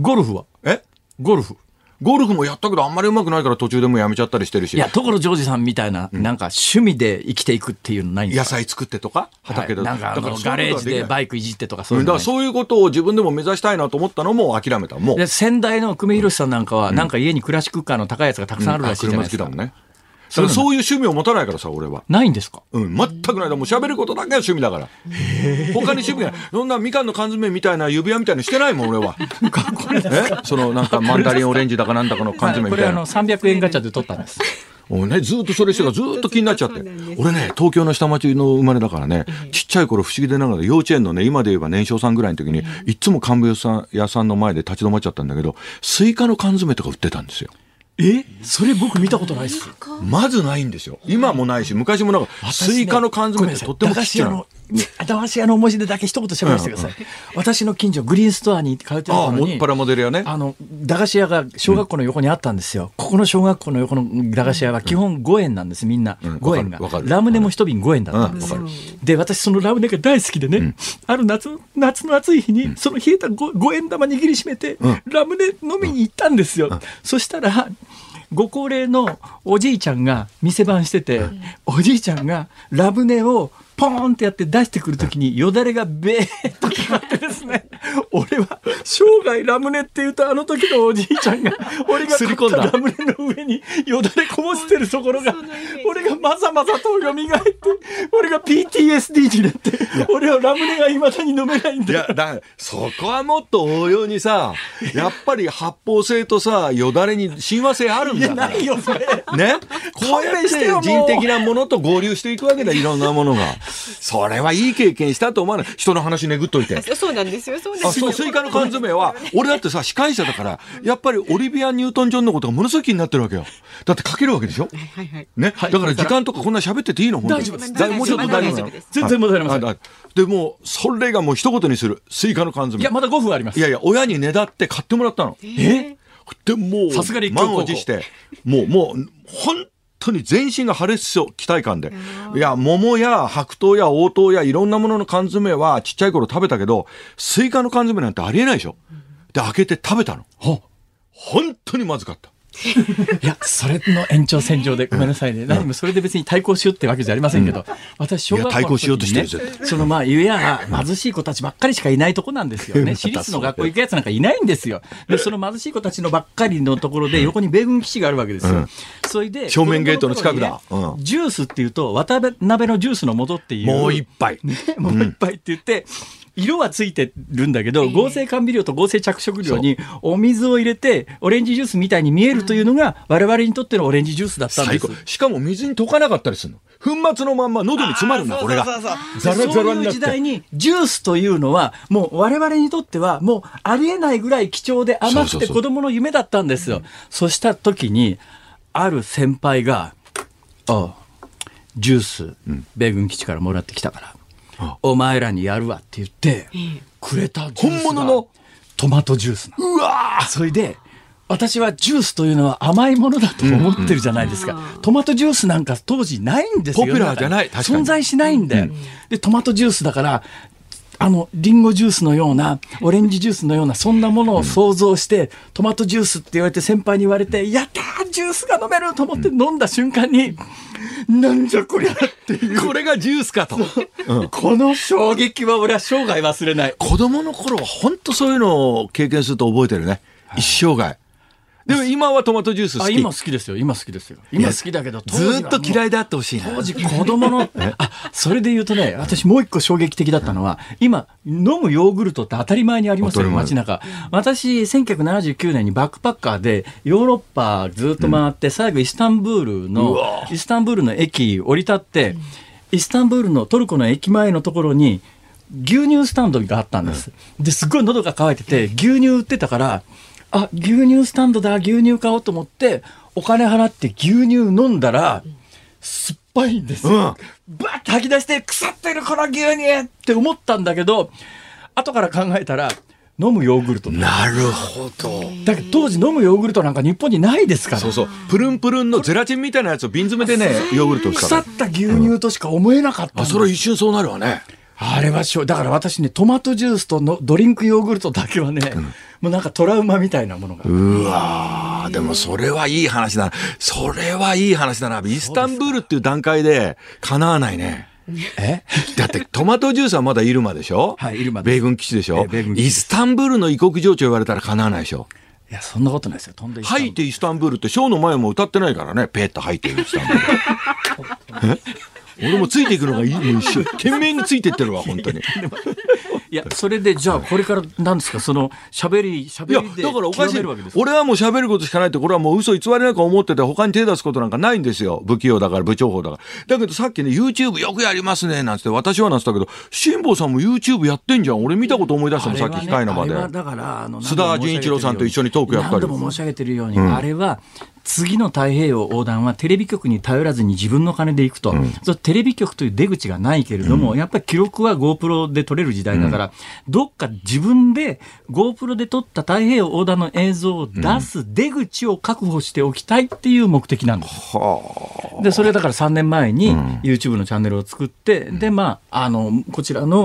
ゴルフは？え？ゴルフ。ゴルフもやったけどあんまりうまくないから途中でもやめちゃったりしてるし。いや、所ジョージさんみたいな、なんか趣味で生きていくっていうのないんですか野菜作ってとか？畑で、はい、なんかガレージでバイクいじってとかそういうだからそういうことを自分でも目指したいなと思ったのも諦めた。もう。先代の久米宏さんなんかは、なんか家にクラシックカーの高いやつがたくさんあるらしいじゃないですか。うん、車好きだもんね。そそういう趣味を持たないからさ、俺は。ないんですか？うん、全くない。もう喋ることだけが趣味だから。他に趣味がない。そんなみかんの缶詰みたいな指輪みたいにしてないもん、俺は。え？そのなんかマンダリンオレンジだかなんだかの缶詰みたいな。これあの300円ガチャで取ったんです。もうね、ずっとそれしてがずっと気になっちゃって。俺ね、東京の下町の生まれだからね、ちっちゃい頃不思議でながら幼稚園のね、今で言えば年少さんぐらいの時に、いつも乾物屋さんの前で立ち止まっちゃったんだけど、スイカの缶詰とか売ってたんですよ。え？それ僕見たことないっす。まずないんですよ。今もないし、昔もなんか、スイカの缶詰ってとってもちっちゃい。駄菓子屋の文字でだけ一言喋らせてください、うんうん、私の近所グリーンストアに通ってたのにああモデル屋ね。あの駄菓子屋が小学校の横にあったんですよ、うん、ここの小学校の横の駄菓子屋は基本5円なんですみんな、うん、5円が。ラムネも一瓶5円だったんです、うん、で私そのラムネが大好きでね、ある夏夏の暑い日にその冷えた 5, 5円玉握りしめて、ラムネ飲みに行ったんですよ、そしたらご高齢のおじいちゃんが店番してて、おじいちゃんがラムネをポーンってやって出してくるときによだれがべーっと決まってですね。俺は生涯ラムネって言うとあの時のおじいちゃんが 俺が買ったラムネの上によだれこぼしてるところが俺がまざまざと蘇って俺が PTSD になって俺はラムネがいまだに飲めないんだいやだそこはもっと鷹揚にさ やっぱり発泡性とさよだれに親和性あるんだから。ないよそれ。ね？こうやって人的なものと合流していくわけだいろんなものが。それはいい経験したと思わない。人の話ねぐっといて。そうなんですよ、そうですよ。あ、そう、スイカの缶詰は、俺だってさ、司会者だから、やっぱりオリビア・ニュートン・ジョンのことがものすごい気になってるわけよ。だって書けるわけでしょ？はいはい。ね？だから時間とかこんな喋ってていいの？大丈夫です。もうちょっと大丈夫です。全然問題ありません。でも、それがもう一言にする。スイカの缶詰。いや、まだ5分あります。いやいや、親にねだって買ってもらったの。えでもう、さすがに満を持して、もう、もう、本当に全身が腫れそう期待感で。いや桃や白桃や黄桃やいろんなものの缶詰はちっちゃい頃食べたけどスイカの缶詰なんてありえないでしょ。で開けて食べたの。本当にまずかったいや、それの延長線上で、ごめんなさいね。何もそれで別に対抗しようってわけじゃありませんけど、私、小学校対抗しようとしてるそのまあ、ゆや貧しい子たちばっかりしかいないとこなんですよね。私立の学校行くやつなんかいないんですよ。で、その貧しい子たちのばっかりのところで、横に米軍基地があるわけですよ。それで、正面ゲートの近くだ。ジュースっていうと、渡辺のジュースの元っていう。もう一杯。もう一杯って言って、色はついてるんだけど、合成甘味料と合成着色料にお水を入れて、オレンジジュースみたいに見えるというのが、我々にとってのオレンジジュースだったんです。しかも水に溶かなかったりするの。粉末のまんま喉に詰まるんだ、これが。ザラザラになって。時代に、ジュースというのは、もう我々にとっては、もうありえないぐらい貴重で甘くて子供の夢だったんですよ。そうした時に、ある先輩が、ああ、ジュース、米軍基地からもらってきたから。お前らにやるわって言って、くれたジュース本物のトマトジュースうわそれで、私はジュースというのは甘いものだと思ってるじゃないですか。うん、トマトジュースなんか当時ないんですよ。ポピュラーじゃない。存在しないんで。うん、で、トマトジュースだから、あの、リンゴジュースのような、オレンジジュースのような、そんなものを想像して、トマトジュースって言われて先輩に言われて、やったージュースが飲めると思って飲んだ瞬間に、なんじゃこりゃっていう。これがジュースかと。うん、この衝撃は俺は生涯忘れない。子供の頃は本当そういうのを経験すると覚えてるね。一生涯。でも今はトマトジュース好き。今好きですよ。今好きですよ。今好きだけど、ずっと嫌いであってほしいな。当時子供の、あ、それで言うとね、私もう一個衝撃的だったのは、今、飲むヨーグルトって当たり前にありますよ、街中。私、1979年にバックパッカーでヨーロッパずっと回って、最後イスタンブールの、イスタンブールの駅降り立って、イスタンブールのトルコの駅前のところに、牛乳スタンドがあったんです。で、すっごい喉が渇いてて、牛乳売ってたから、あ牛乳スタンドだ牛乳買おうと思ってお金払って牛乳飲んだら酸っぱいんです。よ。うん、バッて吐き出して腐ってるこの牛乳って思ったんだけど後から考えたら飲むヨーグルト。なるほど。だけど当時飲むヨーグルトなんか日本にないですから。そうそう。プルンプルンのゼラチンみたいなやつを瓶詰めでねヨーグルト腐った牛乳としか思えなかった、うん、あそれは一瞬そうなるわね。あれはしょだから私ねトマトジュースとのドリンクヨーグルトだけはね、うん、もうなんかトラウマみたいなものが。うわでもそれはいい話だそれはいい話だな。イスタンブールっていう段階でかなわないね。え？だってトマトジュースはまだイルマでしょ？はい、イルマ米軍基地でしょ、えー、イスタンブールの異国情緒言われたらかなわないでしょ？いや、そんなことないですよ。飛んで吐いてイスタンブールって、ショーの前も歌ってないからね、ペーッと吐いてイスタンブール。俺もついていくのがいい一緒懸命についてってるわ本当に いやそれでじゃあこれからなんですか？その喋り喋りでだからおかしい。俺はもう喋ることしかないってこれはもう嘘偽りなく思ってて他に手出すことなんかないんですよ。不器用だから部長法だから。だけどさっきね YouTube よくやりますねなんつって私はなんつったけど辛坊さんも YouTube やってんじゃん。俺見たこと思い出したもん、さっき控えの場で。だから須田仁一郎さんと一緒にトークやったり。何度も申し上げてるように、うん、あれは次の太平洋横断はテレビ局に頼らずに自分の金で行くと、うん、テレビ局という出口がないけれども、うん、やっぱり記録は GoPro で撮れる時代だから、うん、どっか自分で GoPro で撮った太平洋横断の映像を出す出口を確保しておきたいっていう目的なんです。でそれだから3年前に YouTube のチャンネルを作って、でまああのこちらの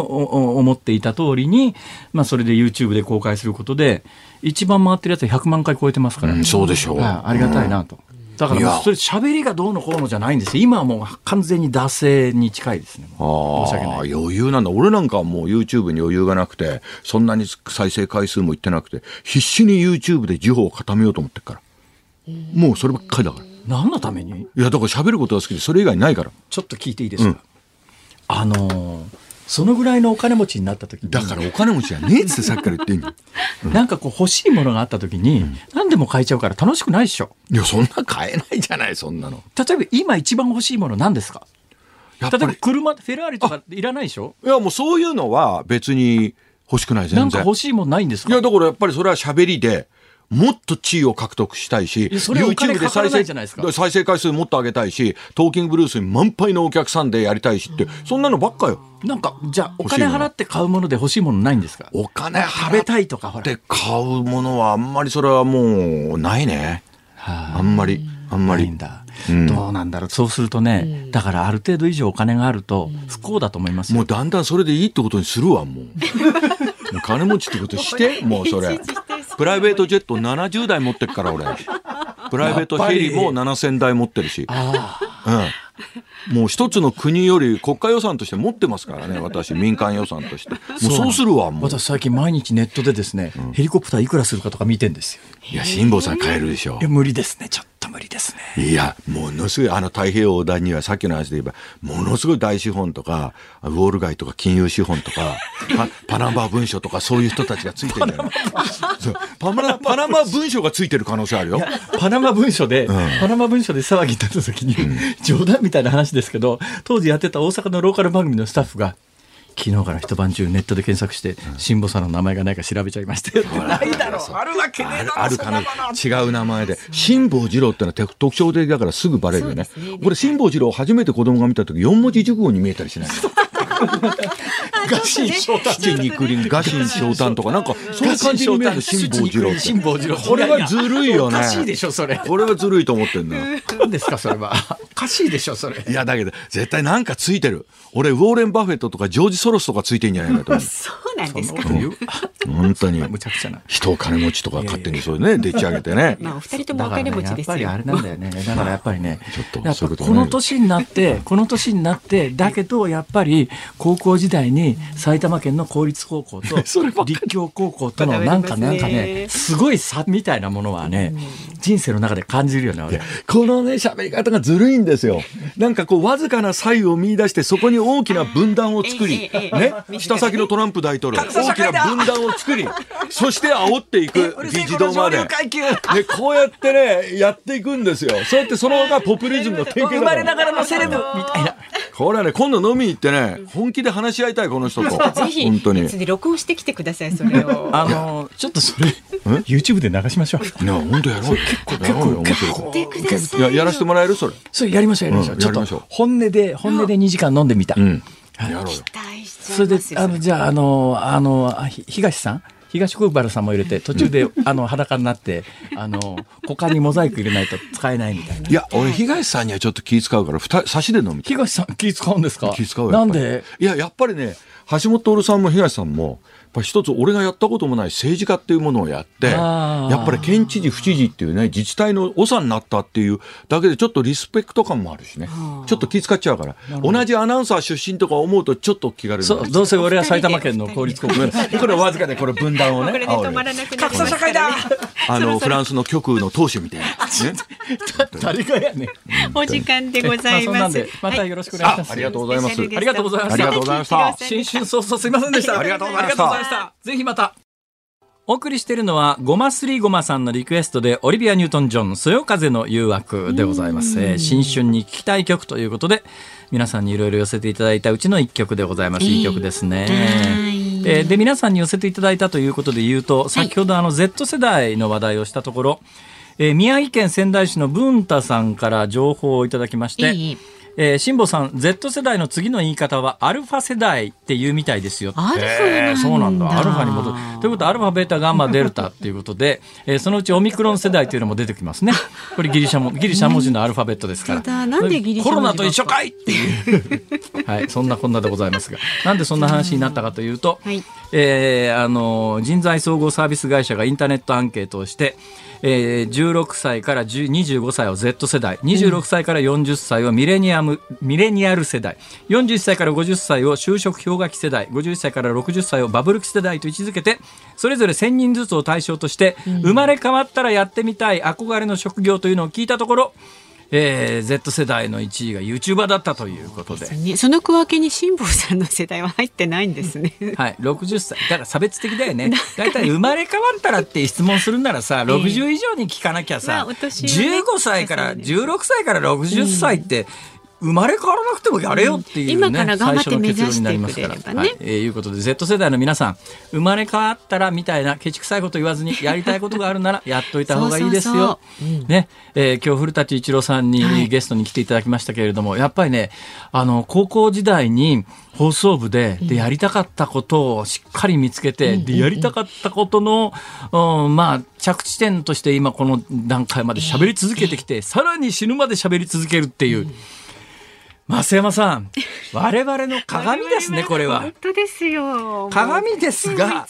思っていた通りに、まあ、それで YouTube で公開することで一番回ってるやつは100万回超えてますから、うん、そうでしょう、はい、ありがたいなと。だからそれ喋りがどうのこうのじゃないんです今はもう完全に惰性に近いですね。申し訳ない。余裕なんだ。俺なんかはもう YouTube に余裕がなくて、そんなに再生回数もいってなくて、必死に YouTube で時報を固めようと思ってるから。もうそればっかりだから。何のために？いや、だから喋ることが好きで、それ以外ないから。ちょっと聞いていいですか、うん、あのーそのぐらいのお金持ちになった時にだからお金持ちじゃねえってさっきから言ってんの、うん、なんかこう欲しいものがあった時に、うん、何でも買えちゃうから楽しくないでしょ。いやそんな買えないじゃないそんなの。例えば今一番欲しいもの何ですか？例えば車フェラーリとかいらないでしょ？いやもうそういうのは別に欲しくない全然。なんか欲しいもんないんですか？いやだからやっぱりそれは喋りでもっと地位を獲得したいし、YouTube で再生再生回数もっと上げたいし、トーキングブルースに満杯のお客さんでやりたいしって、そんなのばっかよ。なんか、じゃあ、お金払って買うもので欲しいものないんですか？お金払べたいとか、って買うものはあんまりそれはもうないね。あんまり、あんまり。うん、どうなんだろう。そうするとね、うん、だからある程度以上お金があると不幸だと思いますもうだんだんそれでいいってことにするわもう 金持ちってことして もうそれプライベートジェット70台持ってっから俺。プライベートヘリも7000台持ってるし。うん。もう一つの国より国家予算として持ってますからね、私、民間予算として。もうそうするわ、もう。私最近毎日ネットでですね、うん、ヘリコプターいくらするかとか見てんですよ。いや、辛坊さん買えるでしょ。いや、無理ですね、ちょっと。と無理ですね。いや、ものすごい、あの太平洋横断にはさっきの話で言えば、ものすごい大資本とか、ウォール街とか金融資本とか、パナマ文書とかそういう人たちがついてるんだよ。パナパナマ文書がついてる可能性あるよ。パナマ文書で、うん、パナマ文書で騒ぎになった時に、うん、冗談みたいな話ですけど、当時やってた大阪のローカル番組のスタッフが、昨日から一晩中ネットで検索して、辛坊さんの名前がないか調べちゃいましたよ。ないだろう。あるわけねえあるかな。違う名前で。辛坊治郎ってのは特徴的だからすぐバレるよね。これ辛坊治郎初めて子供が見た時四文字熟語に見えたりしない ガシン翔太。七肉林ガシン翔太とか、なんか、そういう感じに見える辛坊治郎。辛坊治郎。これはずるいよね。おかしいでしょ、それ。これはずるいと思ってんだ。何ですか、それは。おかしいでしょ、それ。いや、だけど、絶対なんかついてる。俺、ウォーレン・バフェットとかジョージ・ソロスとかついてんじゃないかと思う。そうなんですか。本当に。むちゃくちゃな。人を金持ちとか勝手にそうね、でっち上げてね。まあ、お二人ともお金持ちですよ。やっぱりあれなんだよね。だからやっぱりね、ちょっとこの年になって、この年になって、だけどやっぱり高校時代に埼玉県の公立高校と 立教高校とのなんかなんかね、すごい差みたいなものはね、人生の中で感じるよね、このね、喋り方がずるいんですよ。なんかこう、わずかな差異を見出して、そこに大きな分断を作り、ね、下先のトランプ大統領、大きな分断を作り、そして煽っていく、議事堂まで。で、こうやってね、やっていくんですよ。そうやってそのがポピュリズムの典型だ生まれながらのセレブみたいな。これはね、今度飲みに行ってね、本気で話し合いたい、この人と。ぜひ、本当に。で録音してきてください、それを。あの、ちょっとそれ、YouTube で流しましょう。いや、本当やろう。結構、結構面白い。や、やらせてもらえる？それ。それやりましょう、やりましょう。ちょっと、本音で、本音で2時間飲んでみた。うん。やろうよ。それで、あの、じゃあ、あの、あの、東さん？東国原さんも入れて途中であの裸になってあの股間にモザイク入れないと使えないみたいな。いや俺東さんにはちょっと気使うから二差しで飲み東さん気使うんですか？気使うなんで？いややっぱりね橋本徹さんも東さんもぱ一つ俺がやったこともない政治家っていうものをやってやっぱり県知事府知事っていうね自治体の長になったっていうだけでちょっとリスペクト感もあるしね。ちょっと気遣っちゃうから。同じアナウンサー出身とか思うとちょっと気軽にどうせ俺は埼玉県の公立高校。これわずかでこれ分断をね。これで止まらなくな格差社会だ。あのフランスの極右の党首みたいな、ね、誰がやね お時間でございます、またよろしくお願いします、ありがとうございます。ありがとうございました。ありがとうございました。新春早々すいませんでした。ありがとうございましたぜひまたお送りしているのは、ごますりごまさんのリクエストで、オリビア・ニュートン・ジョン、そよ風の誘惑でございます。えー、新春に聴きたい曲ということで、皆さんにいろいろ寄せていただいたうちの一曲でございます。いい曲ですね。えー、で、皆さんに寄せていただいたということで言うと、先ほどあの Z 世代の話題をしたところ、えー、宮城県仙台市の文太さんから情報をいただきまして、いいえー、辛坊さん Z 世代の次の言い方はアルファ世代って言うみたいですよ。アルファそうなんだ。アルファに戻る。ということはアルファベータガンマデルタっていうことで、えー、そのうちオミクロン世代というのも出てきますね。これギリシャもギリシャ文字のアルファベットですから。なんでギリシャコロナと一緒かいっていう はいそんなこんなでございますが、なんでそんな話になったかというと、はい、えー、あの人材総合サービス会社がインターネットアンケートをして。えー、16歳から25歳を Z 世代。26歳から40歳をミレニアム、ミレニアル世代。41歳から50歳を就職氷河期世代。51歳から60歳をバブル期世代と位置づけてそれぞれ1000人ずつを対象として、生まれ変わったらやってみたい憧れの職業というのを聞いたところえー、Z 世代の1位が YouTuber だったということで。その区分けに辛坊さんの世代は入ってないんですね。はい60歳。だから差別的だよね。大体生まれ変わったらって質問するならさ60以上に聞かなきゃさ、まあね、15歳から16歳から60歳って、生まれ変わらなくてもやれよっていう、ね、今から頑張って目指してくれればね。はい、えー、いうことで Z 世代の皆さん生まれ変わったらみたいなケチくさいこと言わずにやりたいことがあるならやっといた方がいいですよ。ね、えー、今日古舘一郎さんにゲストに来ていただきましたけれども、はい、やっぱりねあの高校時代に放送部ででやりたかったことをしっかり見つけて、でやりたかったことの、うん、まあ着地点として今この段階まで喋り続けてきて、さらに死ぬまで喋り続けるっていう。増山さん、我々の鏡ですね、これは。本当ですよ。鏡ですが、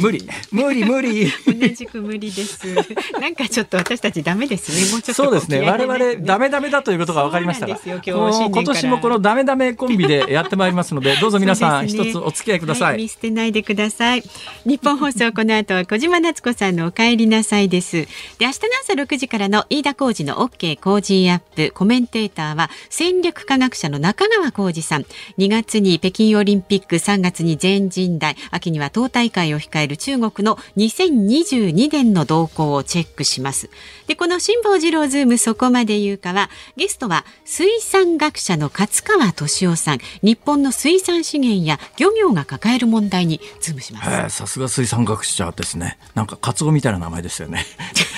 無理、無理、無理。同じく無理です。なんかちょっと私たちダメですね。もうちょっと。そうですね。我々ダメダメだということが分かりましたが、今年もこのダメダメコンビでやってまいりますので、どうぞ皆さん一つお付き合いください。見捨てないでください。日本放送この後は小島夏子さんのお帰りなさいです。で、明日の朝6時からの飯田浩二の OK 工事アップコメンテーターは戦略科学者の中川浩二さん2月に北京オリンピック3月に全人代秋には党大会を控える中国の2022年の動向をチェックしますでこの辛坊治郎ズームそこまで言うかはゲストは水産学者の勝川敏夫さん日本の水産資源や漁業が抱える問題にズームしますさすが水産学者ですねなんかカツオみたいな名前ですよね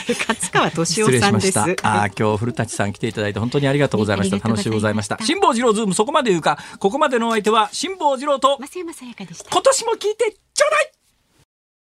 勝川敏夫さんです。あ今日古舘さん来ていただいて本当にありがとうございました。楽しゅうございました。辛坊治郎ズームそこまで言うか、ここまでのお相手は辛坊治郎と。今年も聞いてちょうだい